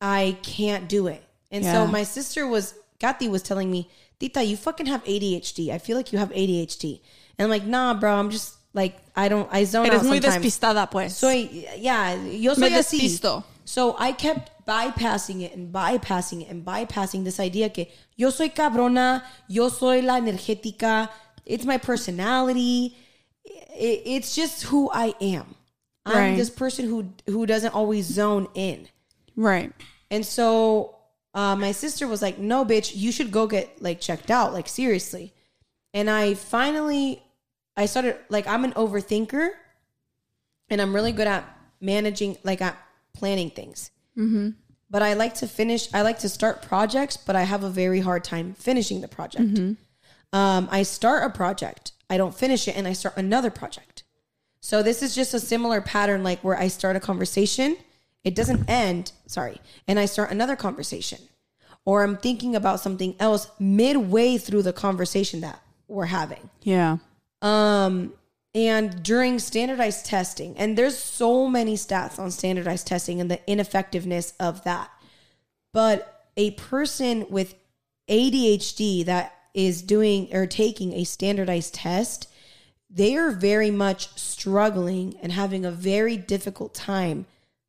I can't do it. And so my sister was Kathy was telling me, Tita, you fucking have ADHD. I feel like you have ADHD. And I'm like, nah, bro. I'm just like I don't I zone eres out muy sometimes. despistada pues Soy, yeah, yo soy Me así. despisto. So I kept bypassing it and bypassing it and bypassing this idea que yo soy cabrona, yo soy la energética, it's my personality, it's just who I am. I'm Right. this person who who doesn't always zone in. right And so uh, my sister was like, "No, bitch, you should go get like checked out, like seriously." And I finally, I started like I'm an overthinker, and I'm really good at managing, like at planning things. Mm-hmm. But I like to finish. I like to start projects, but I have a very hard time finishing the project. Um, I start a project, I don't finish it, and I start another project. So this is just a similar pattern, like where I start a conversation, it doesn't end, sorry, and I start another conversation. Or I'm thinking about something else midway through the conversation that we're having. yeah Um, and during standardized testing, and there's so many stats on standardized testing and the ineffectiveness of that. But a person with ADHD that is doing or taking a standardized test, they are very much struggling and having a very difficult time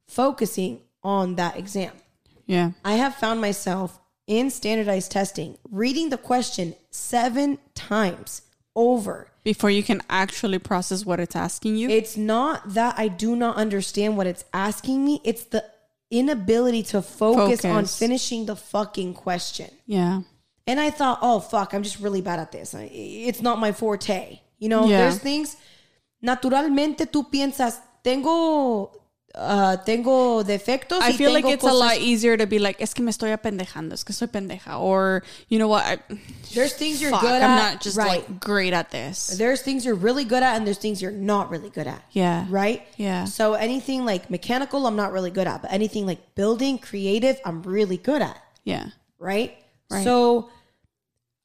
focusing on that exam. yeah I have found myself in standardized testing reading the question seven times over before you can actually process what it's asking you it's not that I do not understand what it's asking me. It's the inability to focus, on finishing the fucking question. yeah And I thought, oh, fuck, I'm just really bad at this. It's not my forte. You know, Yeah. there's things, naturalmente tú piensas, tengo, uh, tengo defectos. I feel like it's a lot easier to be like, es que me estoy apendejando, es que soy pendeja. Or, you know what? I, There's things you're fuck, good I'm at. not just right. like great at this. There's things you're really good at, and there's things you're not really good at. Yeah. Right? Yeah. So anything like mechanical, I'm not really good at, but anything like building, creative, I'm really good at. Yeah. Right? Right. So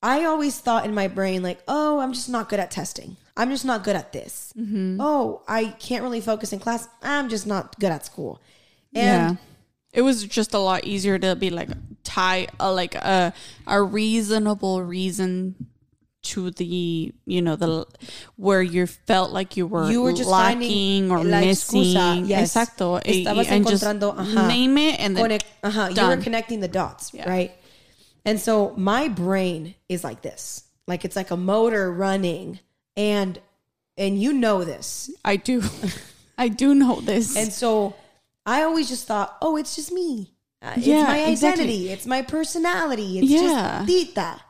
I always thought in my brain, like, oh, I'm just not good at testing. I'm just not good at this. Mm-hmm. Oh, I can't really focus in class. I'm just not good at school. And yeah. It was just a lot easier to be like tie a, like a a reasonable reason to the you know the where you felt like you were You were just lacking or la missing excusa, yes. exacto Estabas and just encontrando, ajá. name it and then Connect, uh-huh, you were connecting the dots, Yeah. right? And so my brain is like this. Like it's like a motor running and and you know this. I do I do know this And so I always just thought, oh, it's just me. Uh, Yeah, it's my exactly. identity. It's my personality. It's Yeah. just Tita.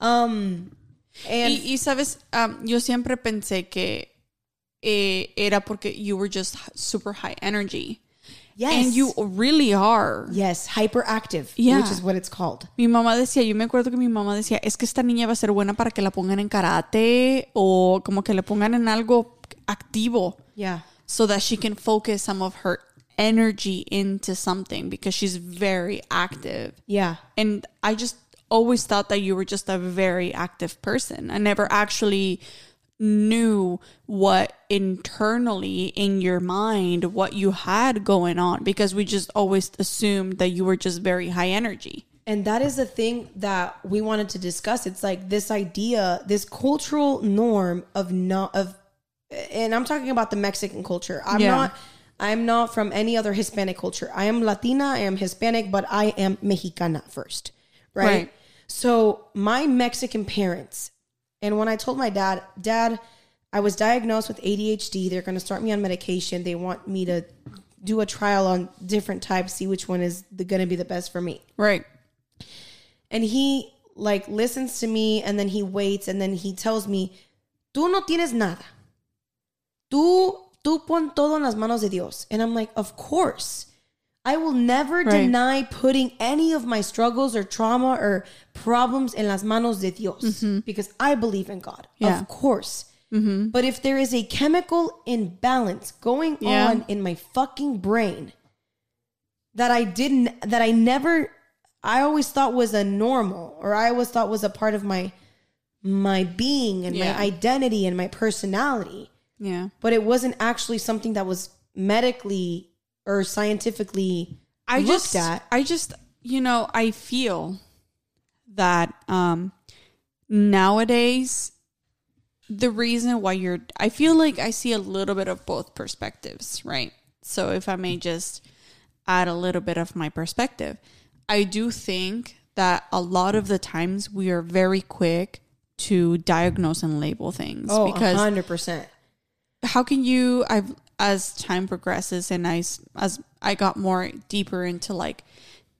Um, and Y, y sabes, um, yo siempre pensé que eh, era porque you were just super high energy. Yes, And you really are. yes, hyperactive, Yeah. which is what it's called. Mi mamá decía, yo me acuerdo que mi mamá decía, es que esta niña va a ser buena para que la pongan en karate o como que le pongan en algo activo Yeah. so that she can focus some of her energy into something because she's very active. Yeah. And I just always thought that you were just a very active person. I never actually knew what internally in your mind what you had going on because we just always assumed that you were just very high energy. And that is the thing that we wanted to discuss. It's like this idea, this cultural norm of not of and I'm talking about the Mexican culture. I'm Yeah. not I'm not from any other Hispanic culture. I am Latina, I am Hispanic, but I am Mexicana first. Right? Right. So my Mexican parents, and when I told my dad, Dad, I was diagnosed with ADHD. They're going to start me on medication. They want me to do a trial on different types, see which one is going to be the best for me Right. and he like listens to me and then he waits and then he tells me tú no tienes nada tú tú pon todo en las manos de Dios and I'm like of course I will never Right. deny putting any of my struggles or trauma or problems in las manos de Dios mm-hmm. because I believe in God Yeah. of course mm-hmm. but if there is a chemical imbalance going Yeah. on in my fucking brain that I didn't that I never I always thought was a normal or I always thought was a part of my my being and Yeah. my identity and my personality Yeah. but it wasn't actually something that was medically or scientifically I looked just at I just you know, I feel that um nowadays the reason why you're I feel like I see a little bit of both perspectives, right? So if I may just add a little bit of my perspective, I do think that a lot of the times we are very quick to diagnose and label things oh because 100% how can you i've as time progresses and i as i got more deeper into like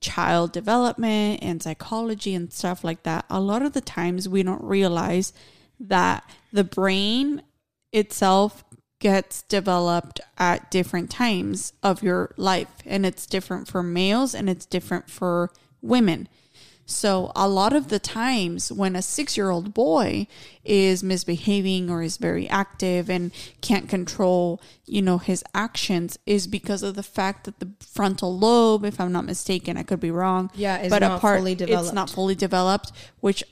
child development and psychology and stuff like that a lot of the times we don't realize that the brain itself gets developed at different times of your life and it's different for males and it's different for women so a lot of the times when a six year old boy is misbehaving or is very active and can't control, you know, his actions is because of the fact that the frontal lobe, if I'm not mistaken, I could be wrong. Yeah, but not fully It's not fully developed, which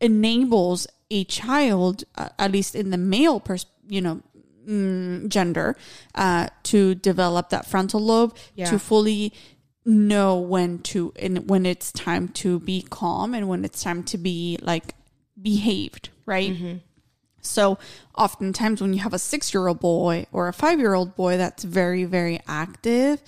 enables a child, uh, at least in the male, pers- you know, mm, gender, uh, to develop that frontal lobe Yeah. to fully know when to and when it's time to be calm and when it's time to be like behaved, right? So oftentimes when you have a 6-year-old boy or a 5-year-old boy that's very very active,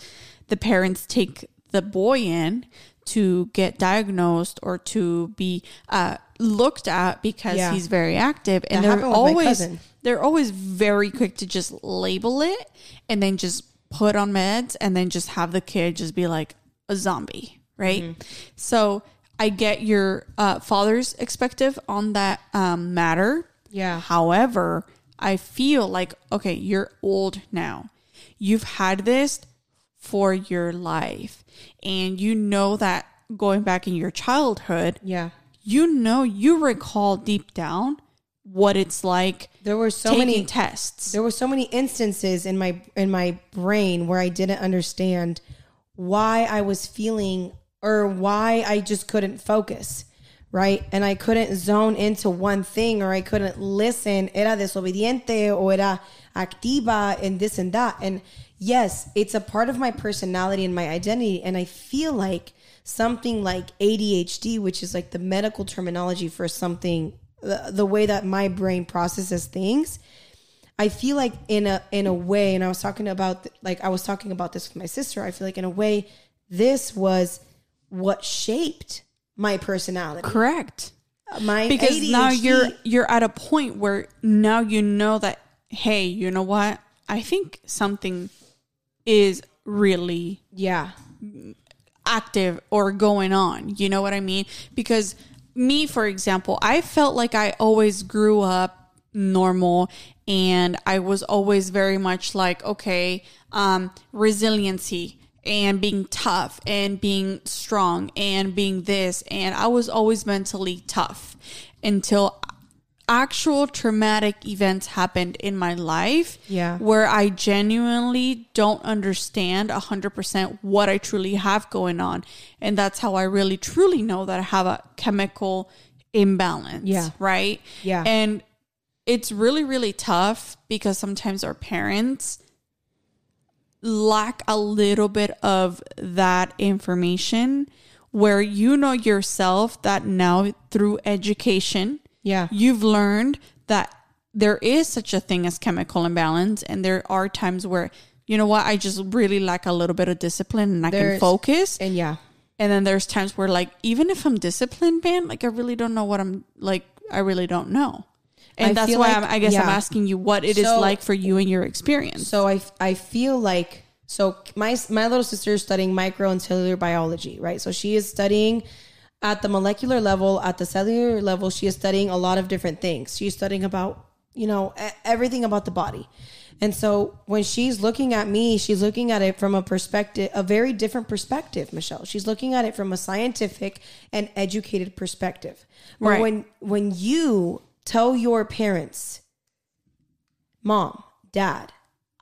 the parents take the boy in to get diagnosed or to be uh, looked at because Yeah. he's very active and That they're happened with my always they're always very quick to just label it and then just put on meds and then just have the kid just be like a zombie, right? Mm-hmm. So I get your uh, father's perspective on that um, matter. Yeah. However, I feel like, okay, you're old now. You've had this for your life. And you know that going back in your childhood, yeah you know, you recall deep down what it's like there were so many tests. there were so many instances in my in my brain where I didn't understand why I was feeling or why I just couldn't focus, right? And I couldn't zone into one thing or I couldn't listen. Era desobediente or era activa and this and that. And yes, it's a part of my personality and my identity. And I feel like something like ADHD, which is like the medical terminology for something, the, the way that my brain processes things. I feel like in a in a way, and I was talking about like I was talking about this with my sister. I feel like in a way, this was what shaped my personality. Correct. My Because now you're you're at a point where now you know that hey, you know what? I think something is really Yeah. active or going on. You know what I mean? Because me, for example, I felt like I always grew up normal and I was always very much like, okay, um, resiliency and being tough and being strong and being this. And I was always mentally tough until actual traumatic events happened in my life Yeah. where I genuinely don't understand 100% what I truly have going on. And that's how I really truly know that I have a chemical imbalance. Yeah. Right? Yeah. And it's really, really tough because sometimes our parents lack a little bit of that information where you know yourself that now through education Yeah. you've learned that there is such a thing as chemical imbalance and there are times where you know what i just really lack a little bit of discipline and i can focus And yeah. and then there's times where like even if i'm disciplined man like i really don't know what i'm like i really don't know and I that's why like- I'm, i guess i'm asking you what it is So- like for you and your experience So I, I feel like so my my little sister is studying micro and cellular biology, right? So she is studying at the molecular level, at the cellular level. She is studying a lot of different things. She's studying about you know everything about the body. And so when she's looking at me, she's looking at it from a perspective, a very different perspective, Michelle. She's looking at it from a scientific and educated perspective. But Right. when when you tell your parents, mom, dad,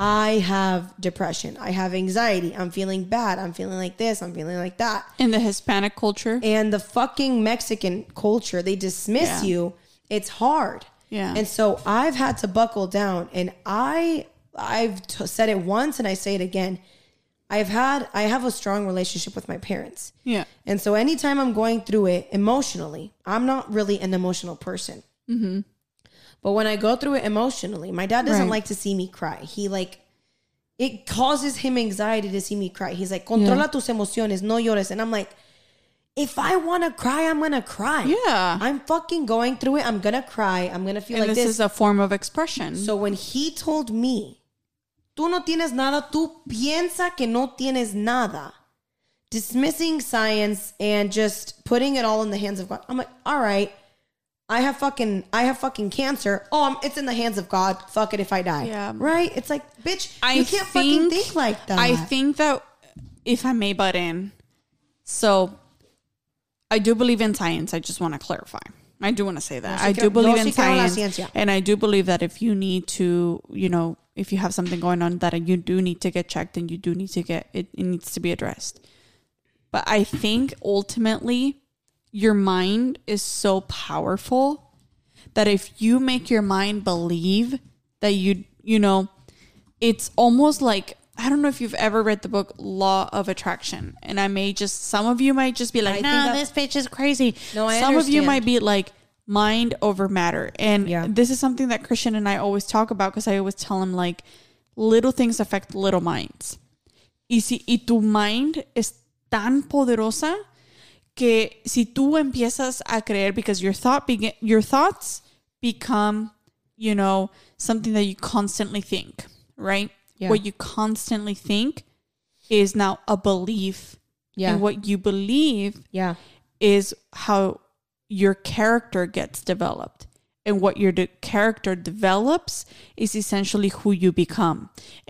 I have depression. I have anxiety. I'm feeling bad. I'm feeling like this. I'm feeling like that. in the hispanic culture And the fucking Mexican culture, they dismiss Yeah. you. It's hard. Yeah. And so I've had to buckle down and I I've t- said it once and I say it again. I've had I have a strong relationship with my parents. yeah And so anytime I'm going through it emotionally, I'm not really an emotional person. Mm-hmm. But when I go through it emotionally, my dad doesn't Right. like to see me cry. He like, it causes him anxiety to see me cry. He's like, controla tus emociones, no llores. And I'm like, if I want to cry, I'm going to cry. Yeah. I'm fucking going through it. I'm going to cry. I'm going to feel and like this, this. is a form of expression So when he told me, tú no tienes nada, tú piensa que no tienes nada, dismissing science and just putting it all in the hands of God, I'm like, all right, I have fucking, I have fucking cancer. Oh, I'm, it's in the hands of God. Fuck it if I die. Yeah. Right? It's like, bitch, I you can't fucking think like that. I think that if I may butt in, so I do believe in science. I just want to clarify. I do want to say that. Sí I do believe yo in sí creo en la science. ciencia. And I do believe that if you need to, you know, if you have something going on that you do need to get checked and you do need to get it, it needs to be addressed. But I think ultimately your mind is so powerful that if you make your mind believe that you you know it's almost like I don't know if you've ever read the book Law of Attraction, and I may just some of you might just be like, "Nah, this bitch is crazy." No, I some of you might be like, "Mind over matter," and Yeah. this is something that Christian and I always talk about because I always tell him like, little things affect little minds, y si y tu mind es tan poderosa que si tú empiezas a creer because your thought begin your thoughts become you know something that you constantly think right Yeah. what you constantly think is now a belief Yeah. and what you believe yeah. is how your character gets developed and what your de- character develops is essentially who you become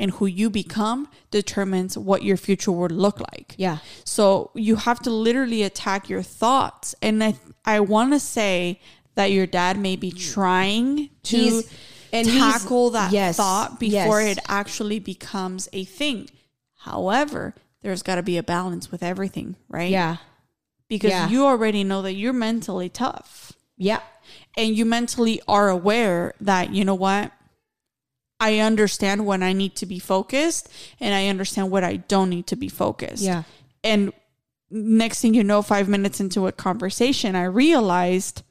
and who you become determines what your future will look like Yeah. so you have to literally attack your thoughts. And I, I want to say that your dad may be trying to He's- and tackle that yes, thought before yes. it actually becomes a thing. However, there's got to be a balance with everything, right? Yeah. Because yeah. you already know that you're mentally tough Yeah. And you mentally are aware that, you know what? I understand when I need to be focused and I understand what I don't need to be focused. Yeah. And next thing you know, five minutes into a conversation, I realized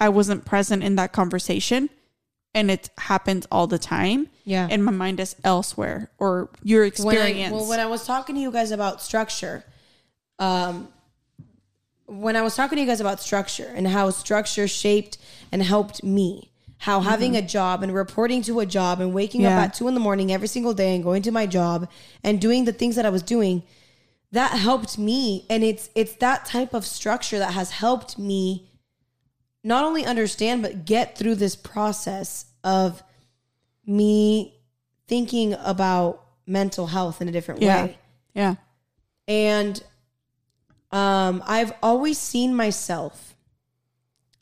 I wasn't present in that conversation. And it happens all the time. Yeah. And my mind is elsewhere or your when experience. I, well, when I was talking to you guys about structure, um, when I was talking to you guys about structure and how structure shaped and helped me, how having mm-hmm. a job and reporting to a job and waking Yeah. up at two in the morning every single day and going to my job and doing the things that I was doing, that helped me. And it's it's that type of structure that has helped me not only understand but get through this process of me thinking about mental health in a different Yeah. way. Yeah. And um, I've always seen myself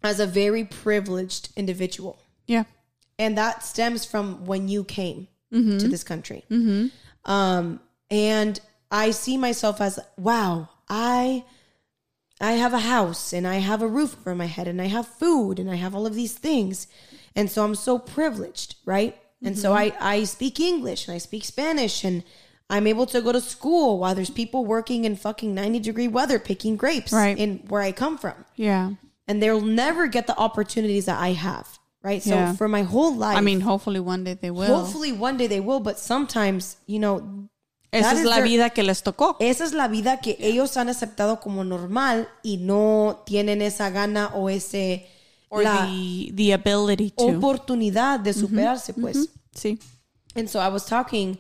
as a very privileged individual. Yeah. And that stems from when you came to this country. Um, and I see myself as, wow, I I have a house and I have a roof over my head and I have food and I have all of these things. And so I'm so privileged, right? And so I, I speak English and I speak Spanish and I'm able to go to school while there's people working in fucking 90 degree weather picking grapes Right. in where I come from. Yeah. And they'll never get the opportunities that I have, right? So Yeah. for my whole life, I mean, hopefully one day they will. hopefully one day they will, but sometimes, you know, Esa es la their- vida que les tocó. esa es la vida que ellos han aceptado como normal y no tienen esa gana o ese Or la the, the ability to. oportunidad de superarse, pues. Sí. And so I was talking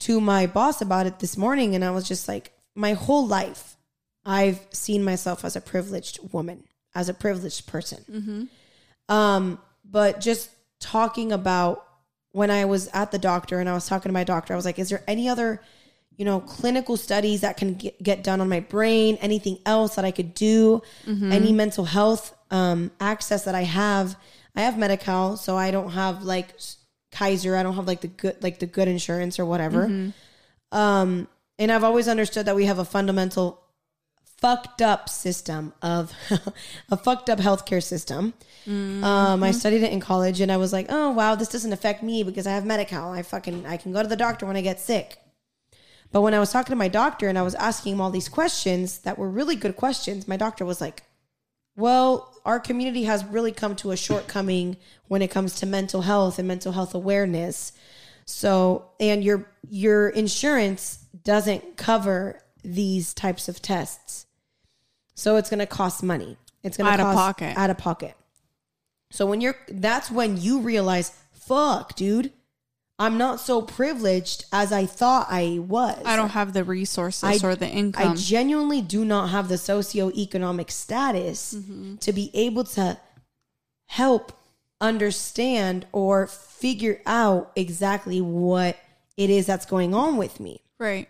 to my boss about it this morning, and I was just like, my whole life, I've seen myself as a privileged woman, as a privileged person. Um, but just talking about when I was at the doctor and I was talking to my doctor, I was like, is there any other, you know, clinical studies that can get, get done on my brain? Anything else that I could do? Any mental health um, access that I have? I have Medi-Cal, so I don't have like Kaiser. I don't have like the good, like the good insurance or whatever. Um, and I've always understood that we have a fundamental fucked up system of a fucked up healthcare system. Um, I studied it in college and I was like, oh wow, this doesn't affect me because I have Medi-Cal. I fucking I can go to the doctor when I get sick. But when I was talking to my doctor and I was asking him all these questions that were really good questions, my doctor was like, well, our community has really come to a shortcoming when it comes to mental health and mental health awareness. So, and your your insurance doesn't cover these types of tests. So it's going to cost money. It's going to Out of cost pocket. out of pocket. So when you're that's when you realize, fuck, dude, I'm not so privileged as I thought I was. I don't have the resources I- or the income. I genuinely do not have the socioeconomic status Mm-hmm. to be able to help understand or figure out exactly what it is that's going on with me. right.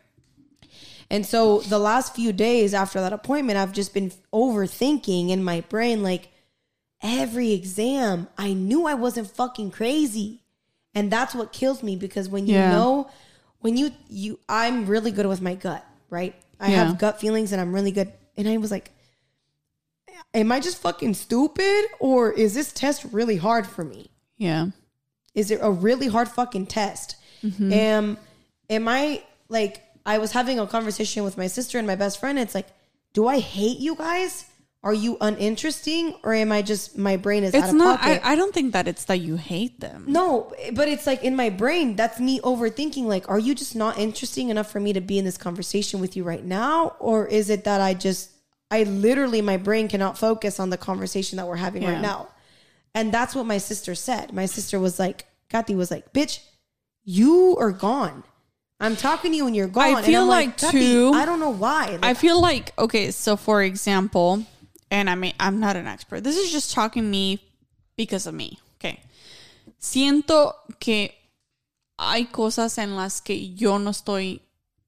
And so the last few days after that appointment, I've just been overthinking in my brain like every exam, I knew I wasn't fucking crazy. And that's what kills me because when you Yeah. know when you you I'm really good with my gut, right? I Yeah. have gut feelings and I'm really good. And I was like am I just fucking stupid or is this test really hard for me? Yeah. Is it a really hard fucking test? Mm-hmm. Am am I like I was having a conversation with my sister and my best friend. It's like, do I hate you guys? Are you uninteresting, or am I just my brain is out It's of not, I? I don't think that it's that you hate them. no, but it's like in my brain, that's me overthinking. Like, are you just not interesting enough for me to be in this conversation with you right now, or is it that I just, I literally, my brain cannot focus on the conversation that we're having Yeah. right now, and that's what my sister said. My sister was like, Kathy was like, "Bitch, you are gone. I'm talking to you and you're gone." I feel like, "Kathy, too- I don't know why. Like, I feel like okay, so for example, and I mean I'm not an expert. This is just talking me because of me. Okay. Siento que hay cosas en las que yo no estoy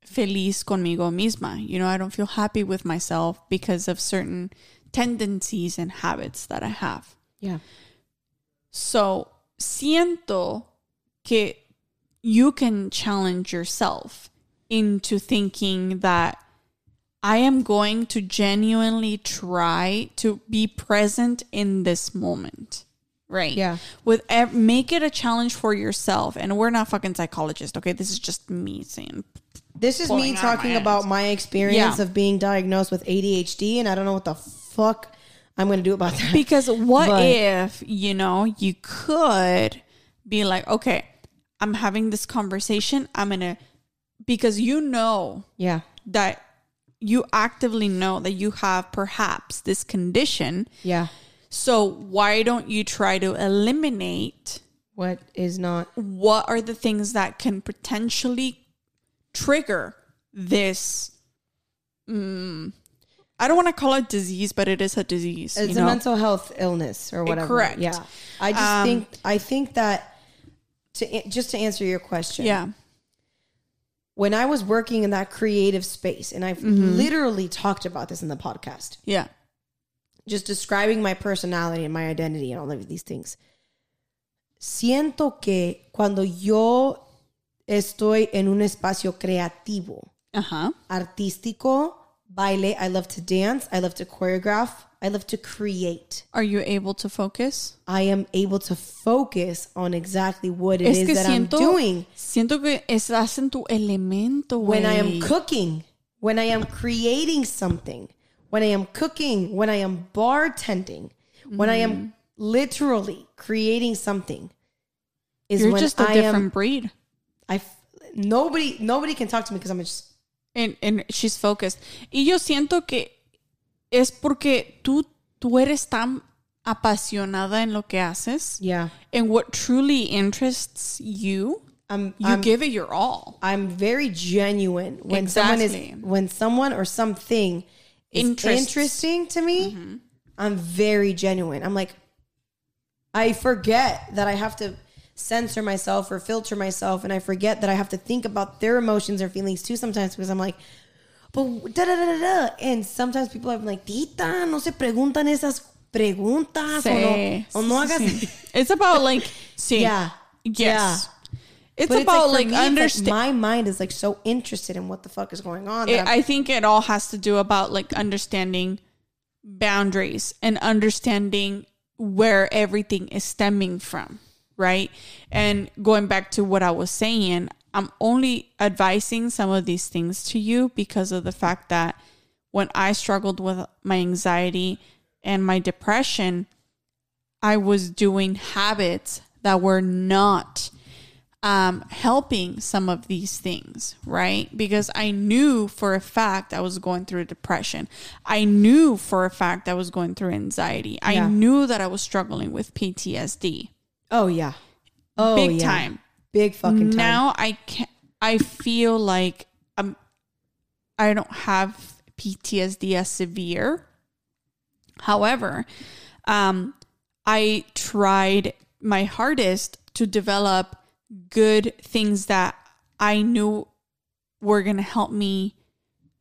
feliz conmigo misma. You know, I don't feel happy with myself because of certain tendencies and habits that I have. yeah, So, siento que you can challenge yourself into thinking that I am going to genuinely try to be present in this moment. Right. Yeah. With ev- make it a challenge for yourself. And we're not fucking psychologists, okay? This is just me saying. this is me out my talking about my experience Yeah. of being diagnosed with ADHD, and I don't know what the fuck I'm going to do about that. Because what But- if, you know, you could be like, okay, I'm having this conversation. I'm going to, because you know yeah, that you actively know that you have perhaps this condition. yeah, So why don't you try to eliminate What is not what are the things that can potentially trigger this mm, I don't want to call it disease, but it is a disease. it's a know? mental health illness or whatever. correct. Yeah. I just Um, think I think that to just to answer your question. yeah. When I was working in that creative space, and I've Mm-hmm. literally talked about this in the podcast, Yeah. just describing my personality and my identity and all of these things. Siento que cuando yo estoy en un espacio creativo, Uh-huh. artístico, baile, I love to dance, I love to choreograph, I love to create. Are you able to focus? I am able to focus on exactly what it Es is that siento, I'm doing. siento que estás en tu elemento, When I am cooking, when I am creating something, when I am cooking, when I am bartending, when I Mm. am literally creating something, is You're when just a I different am. breed. I nobody nobody can talk to me because I'm just And, and she's focused. Y yo siento que es porque tú, tú eres tan apasionada en lo que haces. yeah. And what truly interests you, I'm you I'm, give it your all. I'm very genuine when someone is when someone or something is Interests. interesting to me. Mm-hmm. I'm very genuine. I'm like, I forget that I have to censor myself or filter myself, and I forget that I have to think about their emotions or feelings too sometimes because I'm like, but da da da da da. And sometimes people have been like, Tita, no se preguntan esas preguntas o no, o no hagas. Sí. It's about like, sí. Yeah. Yes. It's But about for like, me, it's understand. my mind is like so interested in what the fuck is going on. it, I think it all has to do about like understanding boundaries and understanding where everything is stemming from, right? And going back to what I was saying, I'm only advising some of these things to you because of the fact that when I struggled with my anxiety and my depression, I was doing habits that were not um, helping some of these things, right? Because I knew for a fact I was going through depression. I knew for a fact I was going through anxiety. I knew that I was struggling with PTSD. Oh yeah, oh Big yeah. time. big fucking time. Now I can I feel like I'm I don't have PTSD as severe. However, um, I tried my hardest to develop good things that I knew were going to help me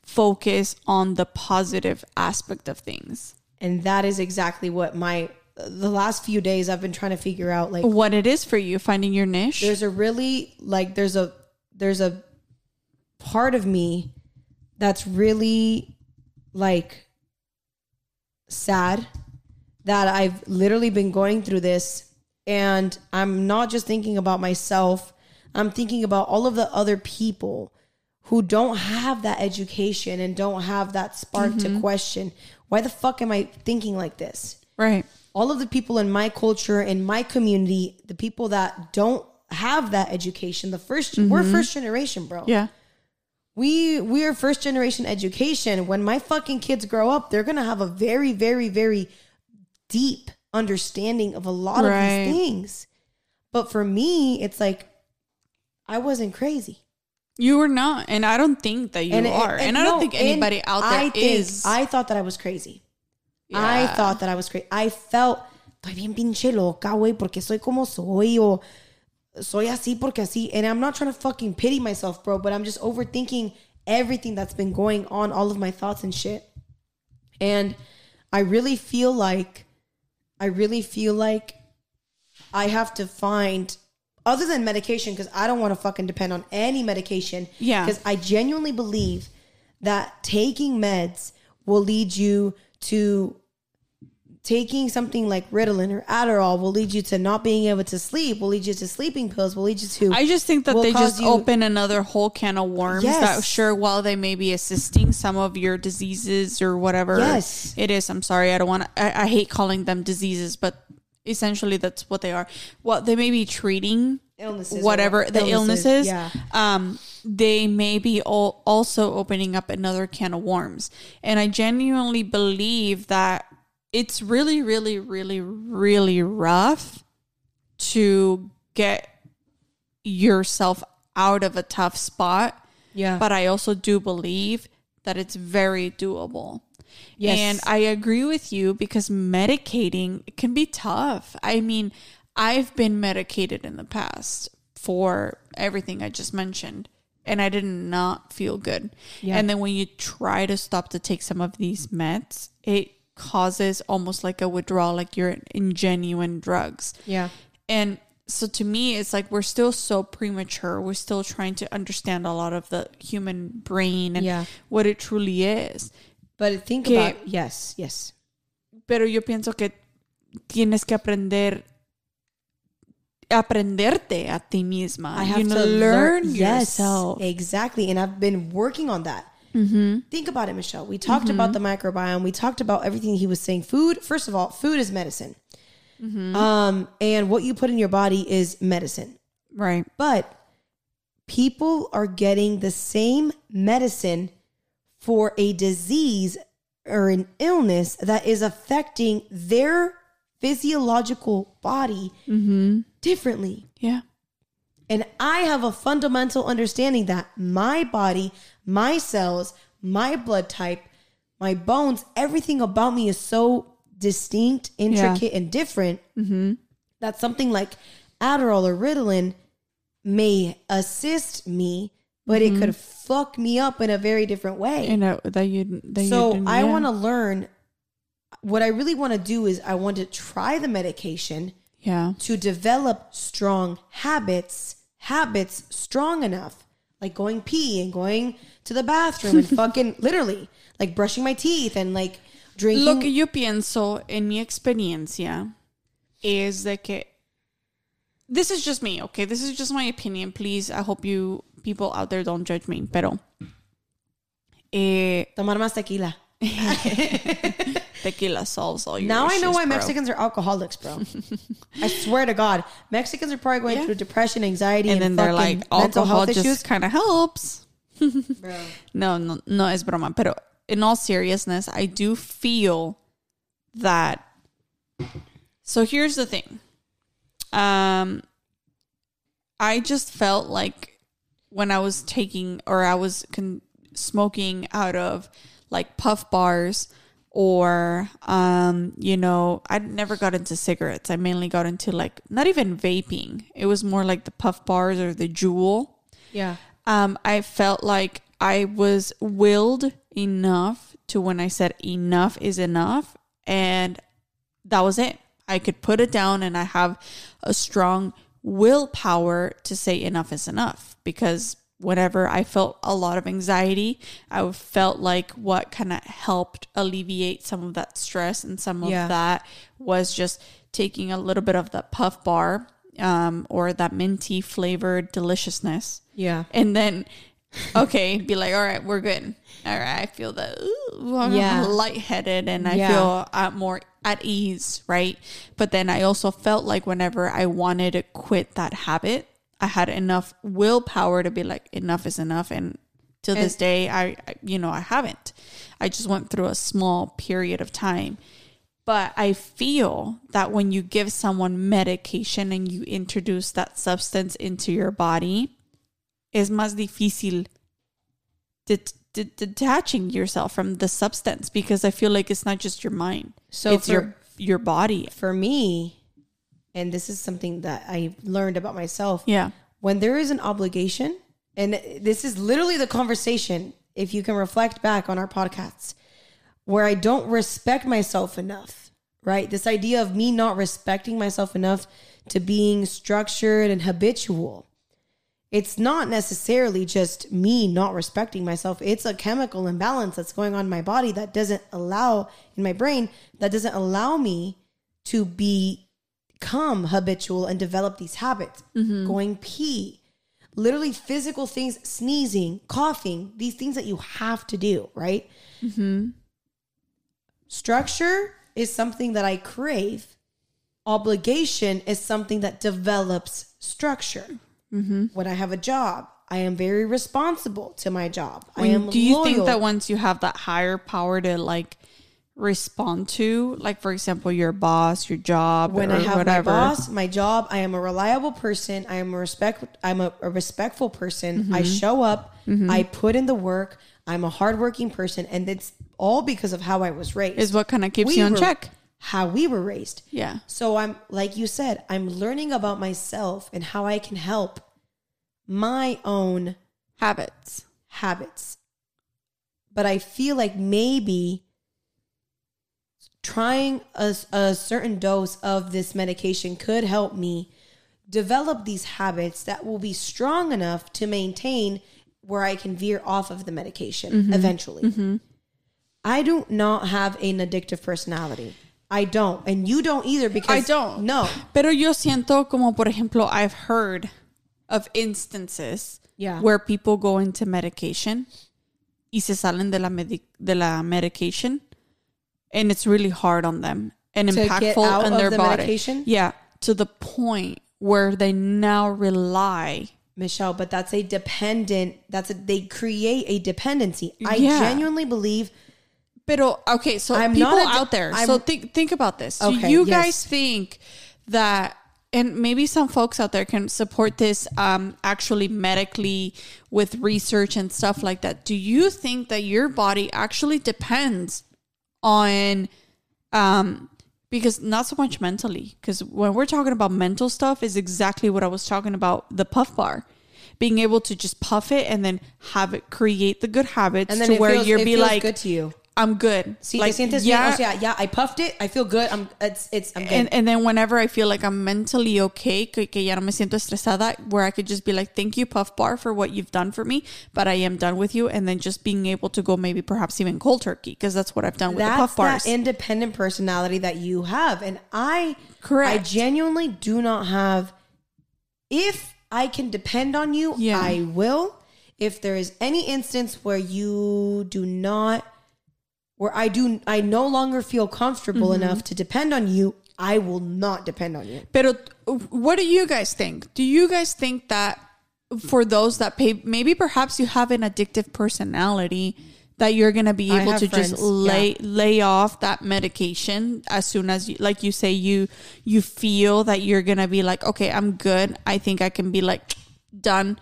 focus on the positive aspect of things. and that is exactly what my the last few days I've been trying to figure out. Like, What it is for you, finding your niche. there's a really like there's a there's a part of me that's really like sad that I've literally been going through this and I'm not just thinking about myself I'm thinking about all of the other people who don't have that education and don't have that spark to mm-hmm. question why the fuck am I thinking like this right. All of the people in my culture in my community the people that don't have that education the 1st we're mm-hmm. first generation bro Yeah. we we are first generation education when my fucking kids grow up they're gonna have a very very very deep understanding of a lot Right. of these things but for me it's like i wasn't crazy You were not, and I don't think that you are, and, I don't no, think anybody and out there I think- is. I thought that I was crazy. I thought that I was crazy. I felt estoy bien pinche loca, güey, porque soy como soy o soy así porque así. And I'm not trying to fucking pity myself, bro, but I'm just overthinking everything that's been going on, all of my thoughts and shit. And I really feel like I really feel like I have to find other than medication because I don't want to fucking depend on any medication. Yeah. Because I genuinely believe that taking meds will lead you to taking something like Ritalin or Adderall will lead you to not being able to sleep, will lead you to sleeping pills, will lead you to I just think that they just you- open another whole can of worms. Yes. That sure, while they may be assisting some of your diseases or whatever Yes. it is. I'm sorry, I don't want to. I, I hate calling them diseases, but essentially that's what they are. Well, they may be treating illnesses, whatever the illnesses. Yeah. um, they may be all also opening up another can of worms. And I genuinely believe that it's really, really, really, really rough to get yourself out of a tough spot. Yeah. But I also do believe that it's very doable. Yes. And I agree with you because medicating can be tough. I mean, I've been medicated in the past for everything I just mentioned, and I did not feel good. Yeah. And then when you try to stop to take some of these meds, it causes almost like a withdrawal, like you're in genuine drugs. yeah. And so to me, it's like we're still so premature. We're still trying to understand a lot of the human brain and Yeah. what it truly is. But think Que- about yes, yes. Pero yo pienso que tienes que aprender aprenderte a ti misma. I have you know, to learn yes, yourself. exactly. And I've been working on that. Mm-hmm. Think about it, Michelle. We talked about the microbiome. We talked about everything he was saying. Food, first of all, food is medicine. Mm-hmm. Um, and what you put in your body is medicine. Right. But people are getting the same medicine for a disease or an illness that is affecting their physiological body differently. Yeah. And I have a fundamental understanding that my body, my cells, my blood type, my bones, everything about me is so distinct, intricate, and different mm-hmm. that something like Adderall or Ritalin may assist me, but it mm-hmm. could fuck me up in a very different way. You know that you that So I yeah. want to learn. What I really want to do is I want to try the medication Yeah. to develop strong habits, habits strong enough, like going pee and going to the bathroom and fucking literally like brushing my teeth and like drinking. Lo que yo pienso en mi experiencia es de que this is just me, okay? This is just my opinion. Please, I hope you people out there don't judge me. Pero eh, Tomar más tequila. tequila solves all your Now I know why bro. Mexicans are alcoholics, bro. I swear to God, Mexicans are probably going Yeah. through depression, anxiety, and and, then they're fucking like mental alcohol health just issues. kind of helps. Bro. No, no, no es broma. Pero in all seriousness, I do feel that. So here's the thing. Um, I just felt like when I was taking or I was con- smoking out of like puff bars or um you know i never got into cigarettes i mainly got into like not even vaping it was more like the puff bars or the Juul Yeah. um, I felt like I was willed enough to when I said enough is enough, and that was it. I could put it down, and I have a strong willpower to say enough is enough because whenever I felt a lot of anxiety, I felt like what kind of helped alleviate some of that stress and some of Yeah. that was just taking a little bit of the puff bar um, or that minty flavored deliciousness Yeah. and then okay be like all right we're good all right i feel that ooh, I'm Yeah. lightheaded and i Yeah. feel uh, more at ease right but then i also felt like whenever i wanted to quit that habit i had enough willpower to be like enough is enough and to this day I, I you know i haven't i just went through a small period of time but I feel that when you give someone medication and you introduce that substance into your body, es más difícil det- det- detaching yourself from the substance because I feel like it's not just your mind. So it's for- your your body. For me, and this is something that I learned about myself. Yeah. when there is an obligation, and this is literally the conversation, if you can reflect back on our podcasts, where I don't respect myself enough, right? This idea of me not respecting myself enough to being structured and habitual. It's not necessarily just me not respecting myself. It's a chemical imbalance that's going on in my body that doesn't allow, in my brain, that doesn't allow me to be become habitual and develop these habits. Mm-hmm. Going pee, literally physical things, sneezing, coughing, these things that you have to do, right? Mm-hmm. Structure is something that I crave. Obligation is something that develops structure. Mm-hmm. When I have a job, I am very responsible to my job. I am do you loyal. think that once you have that higher power to like respond to, like for example, your boss, your job, when I have whatever. my boss, my job, I am a reliable person. I am a respect. I'm a, a respectful person. I Mm-hmm. show up. I put in the work. I'm a hardworking person, and it's all because of how I was raised. is what kind of keeps We you in were- check. How we were raised. Yeah. So I'm like you said, I'm learning about myself and how I can help my own Habits. habits. But I feel like maybe trying a, a certain dose of this medication could help me develop these habits that will be strong enough to maintain where I can veer off of the medication mm-hmm. eventually. Mm-hmm. I do not have an addictive personality. I don't. And you don't either because I don't. No. Pero yo siento como, por ejemplo, I've heard of instances Yeah. where people go into medication y se salen de la, medi- de la medication and it's really hard on them and To impactful on their the body. medication? Yeah, to the point where they now rely. Michelle, but that's a dependent. That's a they create a dependency. I Yeah. genuinely believe. Pero okay, so I'm people not a- out there. I'm- so think think about this. Do you yes. guys think that and maybe some folks out there can support this um actually medically with research and stuff like that. Do you think that your body actually depends on um because not so much mentally because when we're talking about mental stuff is exactly what i was talking about the puff bar being able to just puff it and then have it create the good habits And then to where feels, you're be like good to you. I'm good See, like te sientes bien? yeah O sea, yeah, I puffed it. I feel good. I'm. It's. It's. I'm good. and, and then whenever I feel like I'm mentally okay, que, que ya no me siento estresada, where I could just be like, thank you, Puff Bar, for what you've done for me, but I am done with you. And then just being able to go maybe perhaps even cold turkey, because that's what I've done with the Puff Bars. that independent personality that you have, and I. Correct. I genuinely do not have. If I can depend on you, Yeah. I will. If there is any instance where you do not, where I do, I no longer feel comfortable Mm-hmm. enough to depend on you, I will not depend on you. But what do you guys think? Do you guys think that for those that pay, maybe perhaps you have an addictive personality that you're gonna be able to friends, just lay lay off that medication as soon as you, like you say, you you feel that you're gonna be like, okay, I'm good. I think I can be like done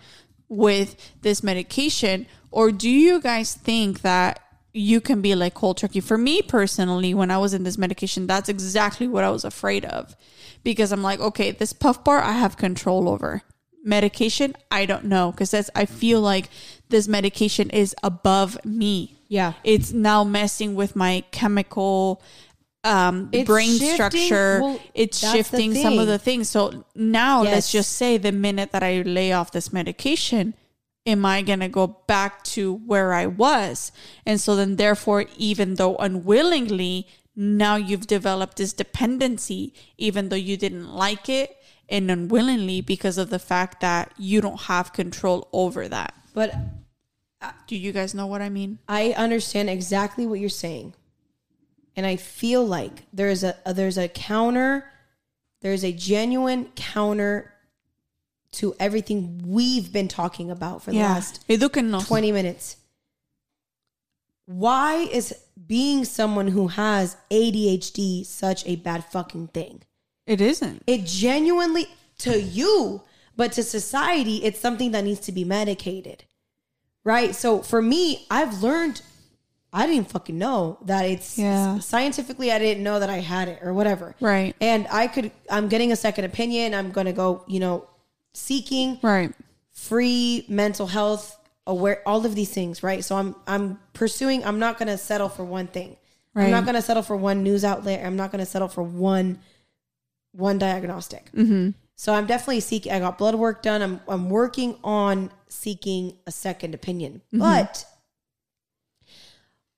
with this medication, or do you guys think that? You can be like cold turkey. For me personally, when I was in this medication, that's exactly what I was afraid of because I'm like, okay, this puff bar I have control over. Medication, I don't know because that's I feel like this medication is above me. Yeah. It's now messing with my chemical um brain shifting- structure. well, it's shifting some of the things. So now let's just say the minute that I lay off this medication, am I going to go back to where I was? And so then, therefore, even though unwillingly, now you've developed this dependency, even though you didn't like it and unwillingly because of the fact that you don't have control over that. But uh, Do you guys know what I mean? I understand exactly what you're saying. And I feel like there's a, a there's a counter there's a genuine counter to everything we've been talking about for the last Edúquennos. 20 minutes. Why is being someone who has ADHD such a bad fucking thing? It isn't. It genuinely to you, but to society, it's something that needs to be medicated. Right? So for me, I've learned I didn't fucking know that it's Yeah. scientifically I didn't know that I had it or whatever. Right. And I could I'm getting a second opinion. I'm gonna go, you know, seeking Right. free mental health aware all of these things right? So i'm i'm pursuing i'm not going to settle for one thing. I'm not going to settle for one news outlet. I'm not going to settle for one one diagnostic. Mm-hmm. so i'm definitely seeking i got blood work done. I'm i'm working on seeking a second opinion. But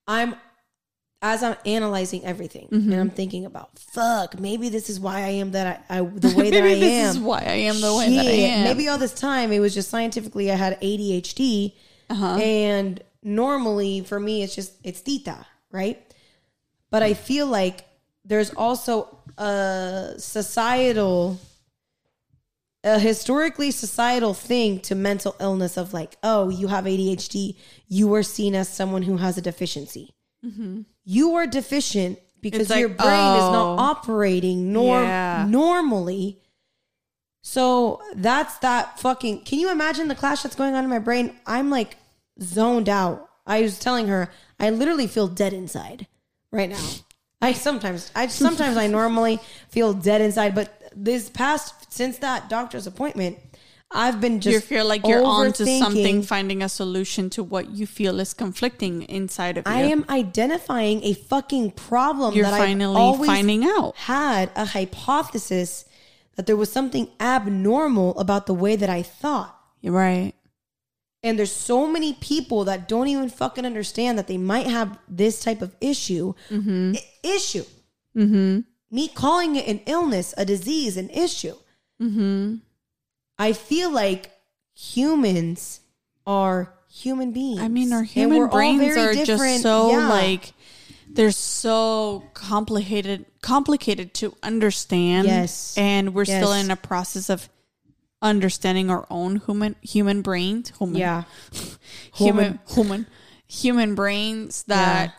i'm as i'm analyzing everything and i'm thinking about fuck maybe this is why i am that i, I the way that i am. Maybe this is why I am the way that I am. Maybe all this time it was just scientifically I had ADHD, Uh-huh. and normally for me it's just it's tita, right? But I feel like there's also a societal, a historically societal thing to mental illness of like, oh, you have ADHD, you are seen as someone who has a deficiency. Mm-hmm. You are deficient because like, your brain is not oh. operating norm Yeah. normally. So that's that fucking. Can you imagine the clash that's going on in my brain? I'm like zoned out. I was telling her I literally feel dead inside right now. I sometimes, I sometimes I normally feel dead inside, but this past since that doctor's appointment, I've been just you feel like you're on to something, finding a solution to what you feel is conflicting inside of you. I am identifying a fucking problem You're that I've finally always finding out. had a hypothesis that there was something abnormal about the way that I thought. Right. And there's so many people that don't even fucking understand that they might have this type of issue. I- issue. Mm-hmm. Me calling it an illness, a disease, an issue. Mm-hmm. I feel like humans are human beings. I mean, our human brains are just so Yeah. like they're so complicated, complicated to understand. Yes. and we're still in a process of understanding our own human human brains. Human, Yeah. human human human brains that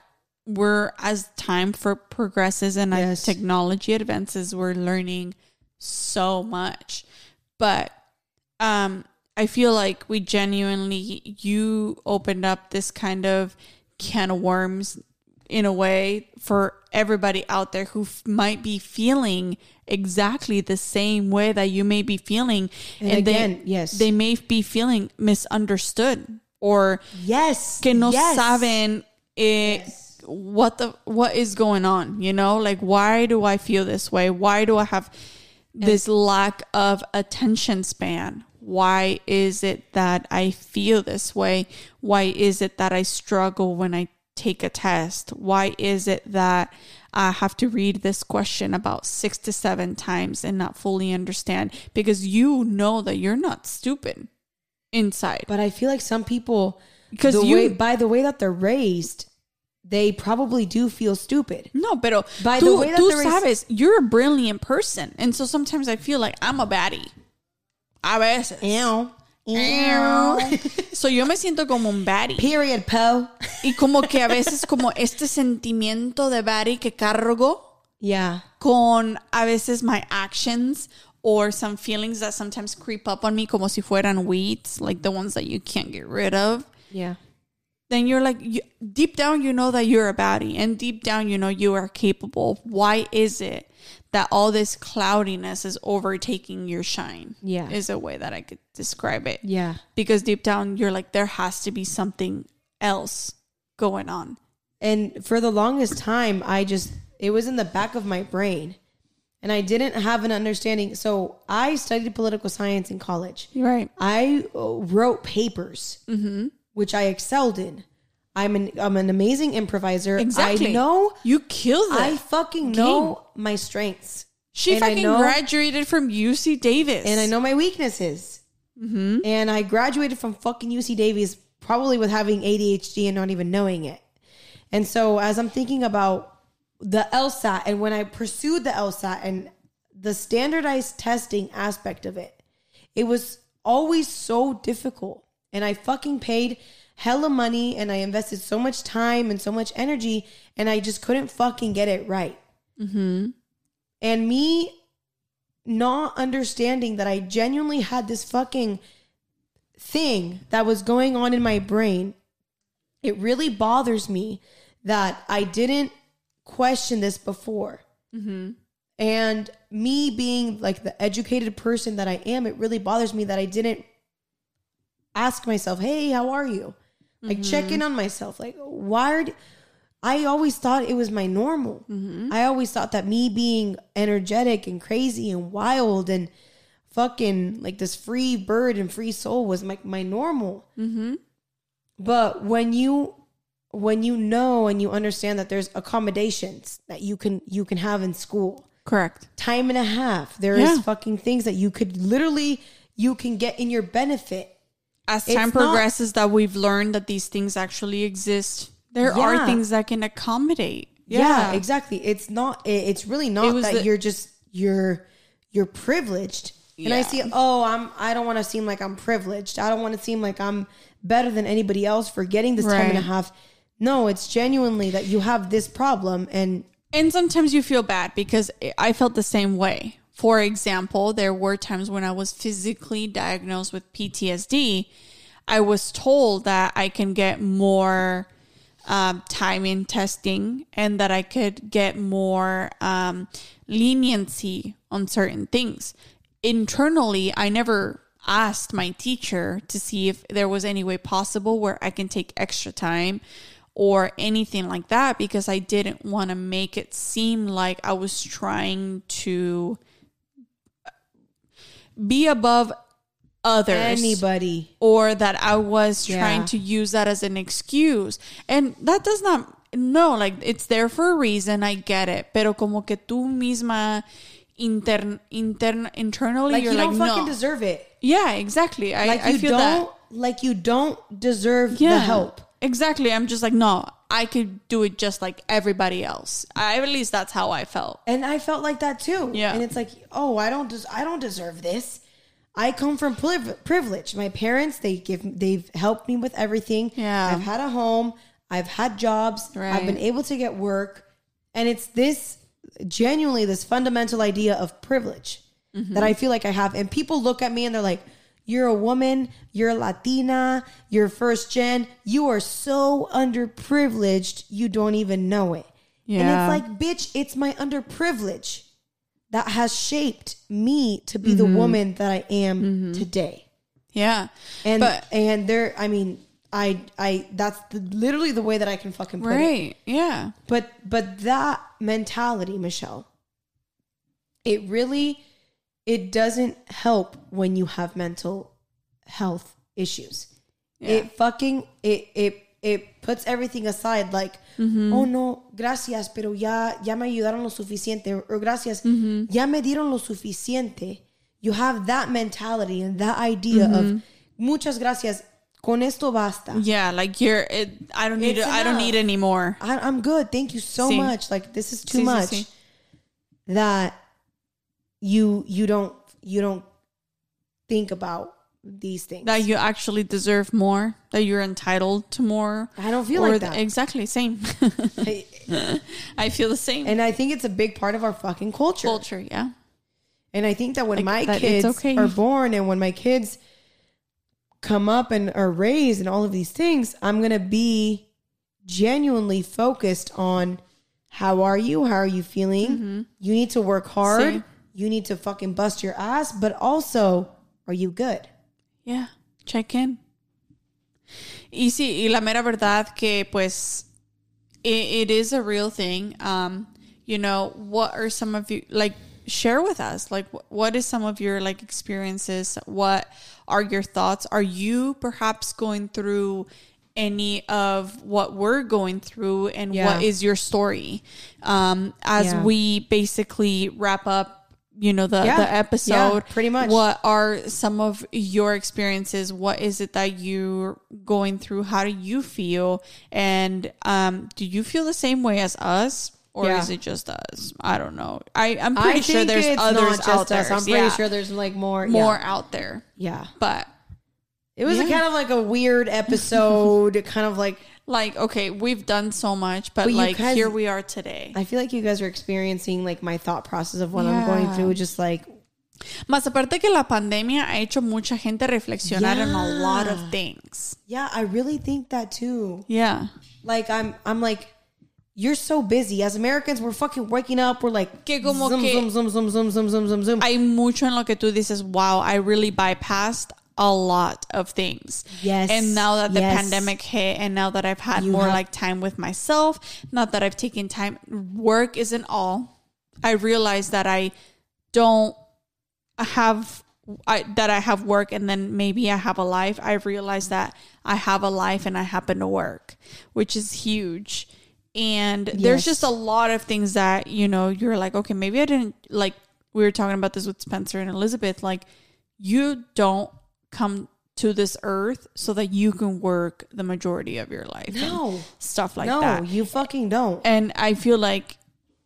we're as time for progresses and as technology advances we're learning so much but um i feel like we genuinely you opened up this kind of can of worms in a way for everybody out there who f- might be feeling exactly the same way that you may be feeling And they- again, yes. they may be feeling misunderstood or Yes. que no yes. saben eh, what the what is going on you know like why do i feel this way why do i have this lack of attention span why is it that i feel this way why is it that i struggle when i take a test why is it that i have to read this question about 6 to 7 times and not fully understand because you know that you're not stupid inside But I feel like some people, because you- way, by the way that they're raised, they probably do feel stupid. No, pero By tú, the way that tú sabes, you're a brilliant person. And so sometimes I feel like I'm a baddie. A veces. Ew. So yo me siento como un baddie. Period, Poe. Y como que a veces como este sentimiento de baddie que cargo Yeah. con a veces my actions or some feelings that sometimes creep up on me como si fueran weeds, like the ones that you can't get rid of. Yeah. then you're like you, deep down you know that you're a baddie and deep down you know you are capable why is it that all this cloudiness is overtaking your shine Yeah. is a way that i could describe it Yeah. because deep down you're like there has to be something else going on And for the longest time, I just, it was in the back of my brain. And I didn't have an understanding. So I studied political science in college. right I wrote papers, Mm-hmm. which I excelled in. I'm an, I'm an amazing improviser. exactly I know, you killed it I fucking know my strengths. she and fucking know- graduated from uc davis and I know my weaknesses. Mm-hmm. And I graduated from fucking UC Davis probably with having ADHD and not even knowing it. And so as I'm thinking about the LSAT and when I pursued the LSAT and the standardized testing aspect of it, it was always so difficult. And I fucking paid hella money and I invested so much time and so much energy and I just couldn't fucking get it right. mm-hmm. And me not understanding that I genuinely had this fucking thing that was going on in my brain, it really bothers me that I didn't question this before. Mm-hmm. And me being like the educated person that I am, it really bothers me that I didn't ask myself, hey, how are you? Like check in on myself. Like, why are I always thought it was my normal. I always thought that me being energetic and crazy and wild and fucking like this free bird and free soul was my, my normal. Mm-hmm. But when you when you know and you understand that there's accommodations that you can you can have in school, correct time and a half, there is Yeah. fucking things that you could literally you can get in your benefit. As It's time not- progresses that we've learned that these things actually exist there Yeah. are things that can accommodate Yeah, exactly. It's not. it- It's really not It that the- you're just you're you're privileged. And I see. Oh, I'm. I don't want to seem like I'm privileged. I don't want to seem like I'm better than anybody else for getting this time and a half. No, it's genuinely that you have this problem and And sometimes you feel bad because I felt the same way. For example, there were times when I was physically diagnosed with PTSD. I was told that I can get more um, time in testing and that I could get more um, leniency on certain things. Internally, I never asked my teacher to see if there was any way possible where I can take extra time or anything like that because I didn't want to make it seem like I was trying to be above others anybody. or that I was Yeah. trying to use that as an excuse. And that does not no, like it's there for a reason, I get it, pero como que tú misma intern, intern internally Like you're you don't fucking no. deserve it. yeah, exactly. I, Like I you feel don't that. like you don't deserve Yeah. the help. Exactly. I'm just like, no, I could do it just like everybody else. I, at least that's how I felt. And I felt like that too. Yeah. And it's like, oh, I don't des- I don't deserve this. I come from priv- privilege. My parents, they give they've helped me with everything. Yeah. I've had a home, I've had jobs, Right. I've been able to get work, and it's this genuinely this fundamental idea of privilege Mm-hmm. that I feel like I have and people look at me and they're like, "You're a woman, you're Latina, you're first gen, you are so underprivileged, you don't even know it." Yeah. And it's like, bitch, it's my underprivilege that has shaped me to be the mm-hmm. woman that I am mm-hmm. today. Yeah. And But- and there, I mean, I I that's the, literally the way that I can fucking put it. Right. Yeah. But but that mentality, Michelle, it really it doesn't help when you have mental health issues. It fucking it it it puts everything aside like mm-hmm. oh no gracias pero ya ya me ayudaron lo suficiente or gracias mm-hmm. ya me dieron lo suficiente you have that mentality and that idea of mm-hmm. muchas gracias con esto basta Yeah. Like you're, it, I don't need, it, I don't need anymore. I, I'm good. Thank you so Sí. much. Like this is too sí, much sí. that you you don't you don't think about these things. That you actually deserve more, that you're entitled to more. I don't feel like th- that. exactly. Same. I- I feel the same. and I think it's a big part of our fucking culture. Culture. Yeah. And I think that when Like, my that kids okay. are born and when my kids come up and are raised and all of these things, I'm gonna be genuinely focused on how are you? How are you feeling? You need to work hard. Mm-hmm. You need to fucking bust your ass, but also, are you good? Yeah, check in. Y sí, y la mera verdad que pues it, it is a real thing. Um, you know, what are some of you like share with us? Like what is some of your like experiences? What are your thoughts? Are you perhaps going through any of what we're going through and Yeah. what is your story? Um, as Yeah. we basically wrap up you know the Yeah. the Yeah, episode pretty much. what are some of your experiences what is it that you're going through how do you feel and um do you feel the same way as us or Yeah. is it just us i don't know i i'm pretty I sure there's others out there us. I'm pretty yeah, sure there's like more. more Yeah. out there yeah. but It was a kind of like a weird episode. kind of like like okay we've done so much but, But like guys- here we are today I feel like you guys are experiencing like my thought process of what I'm going through. Just like más aparte que la pandemia ha hecho mucha gente reflexionar en a lot of things yeah, I really think that too. yeah Like I'm I'm like. You're so busy. As Americans, we're fucking waking up. We're like, Que como zoom, que- zoom, zoom, zoom, zoom, zoom, zoom, zoom, zoom. hay mucho en lo que tú dices, wow, I really bypassed a lot of things. Yes. And now that the Yes. pandemic hit and now that I've had You more have- like time with myself, not that I've taken time, work isn't all. I realize that I don't have I, that I have work and then maybe I have a life. I realize that I have a life and I happen to work, which is huge. And there's just a lot of things that, you know, you're like, okay, maybe I didn't like we were talking about this with Spencer and Elizabeth, like you don't come to this earth so that you can work the majority of your life. No. stuff like no, that. you fucking don't. And I feel like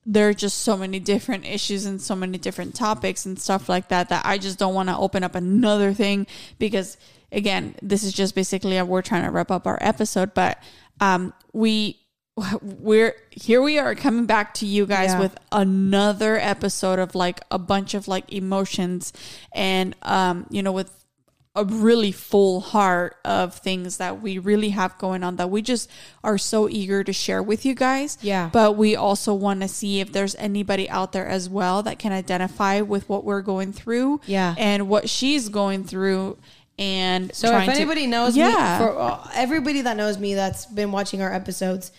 there are just so many different issues and so many different topics and stuff like that that I just don't want to open up another thing because again, this is just basically a, we're trying to wrap up our episode, but um, we we're here we are coming back to you guys Yeah. with another episode of like a bunch of like emotions and um you know with a really full heart of things that we really have going on that we just are so eager to share with you guys. Yeah. But we also want to see if there's anybody out there as well that can identify with what we're going through. Yeah. And what she's going through. And So if to- anybody knows Yeah. me, for uh, everybody that knows me that's been watching our episodes,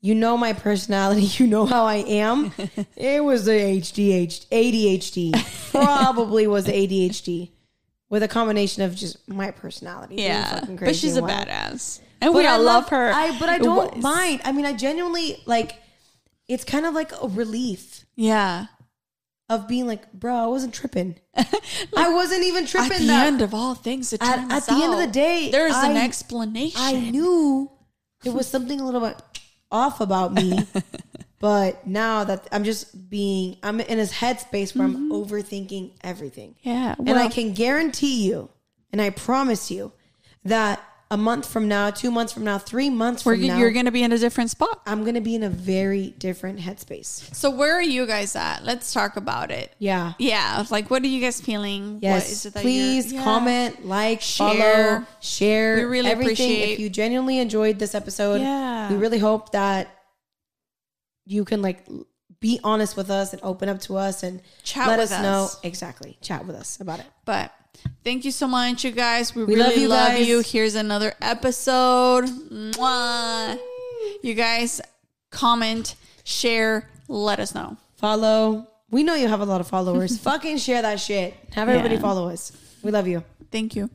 you know my personality. You know how I am. it was the HDH, ADHD. Probably was the ADHD with a combination of just my personality. yeah. fucking But she's a wild. badass. And But we I all love her. I but I don't mind. I mean, I genuinely like. It's kind of like a relief Yeah. of being like, bro, I wasn't tripping. I wasn't even tripping. At the that end of all things, At- at the end of the day, there's an explanation. I knew it was something a little bit off about me. but now that I'm just being, I'm in his headspace where I'm mm-hmm. overthinking everything. yeah. and I can guarantee you, and I promise you, that a month from now, two months from now, three months from now, you're going to be in a different spot. I'm going to be in a very different headspace. So where are you guys at? Let's talk about it. Yeah. Yeah, like what are you guys feeling? Yes. is it that Please you're- yeah. comment, like, Share. follow, share. We really everything. appreciate- If you genuinely enjoyed this episode, Yeah. we really hope that you can like be honest with us and open up to us and Chat let with us know exactly. Chat with us about it. But thank you so much, you guys. We, We really love you love guys. you. Here's another episode. Mwah. You guys comment, share, let us know. Follow. We know you have a lot of followers. Fucking share that shit. Have everybody Yeah. follow us. We love you. Thank you.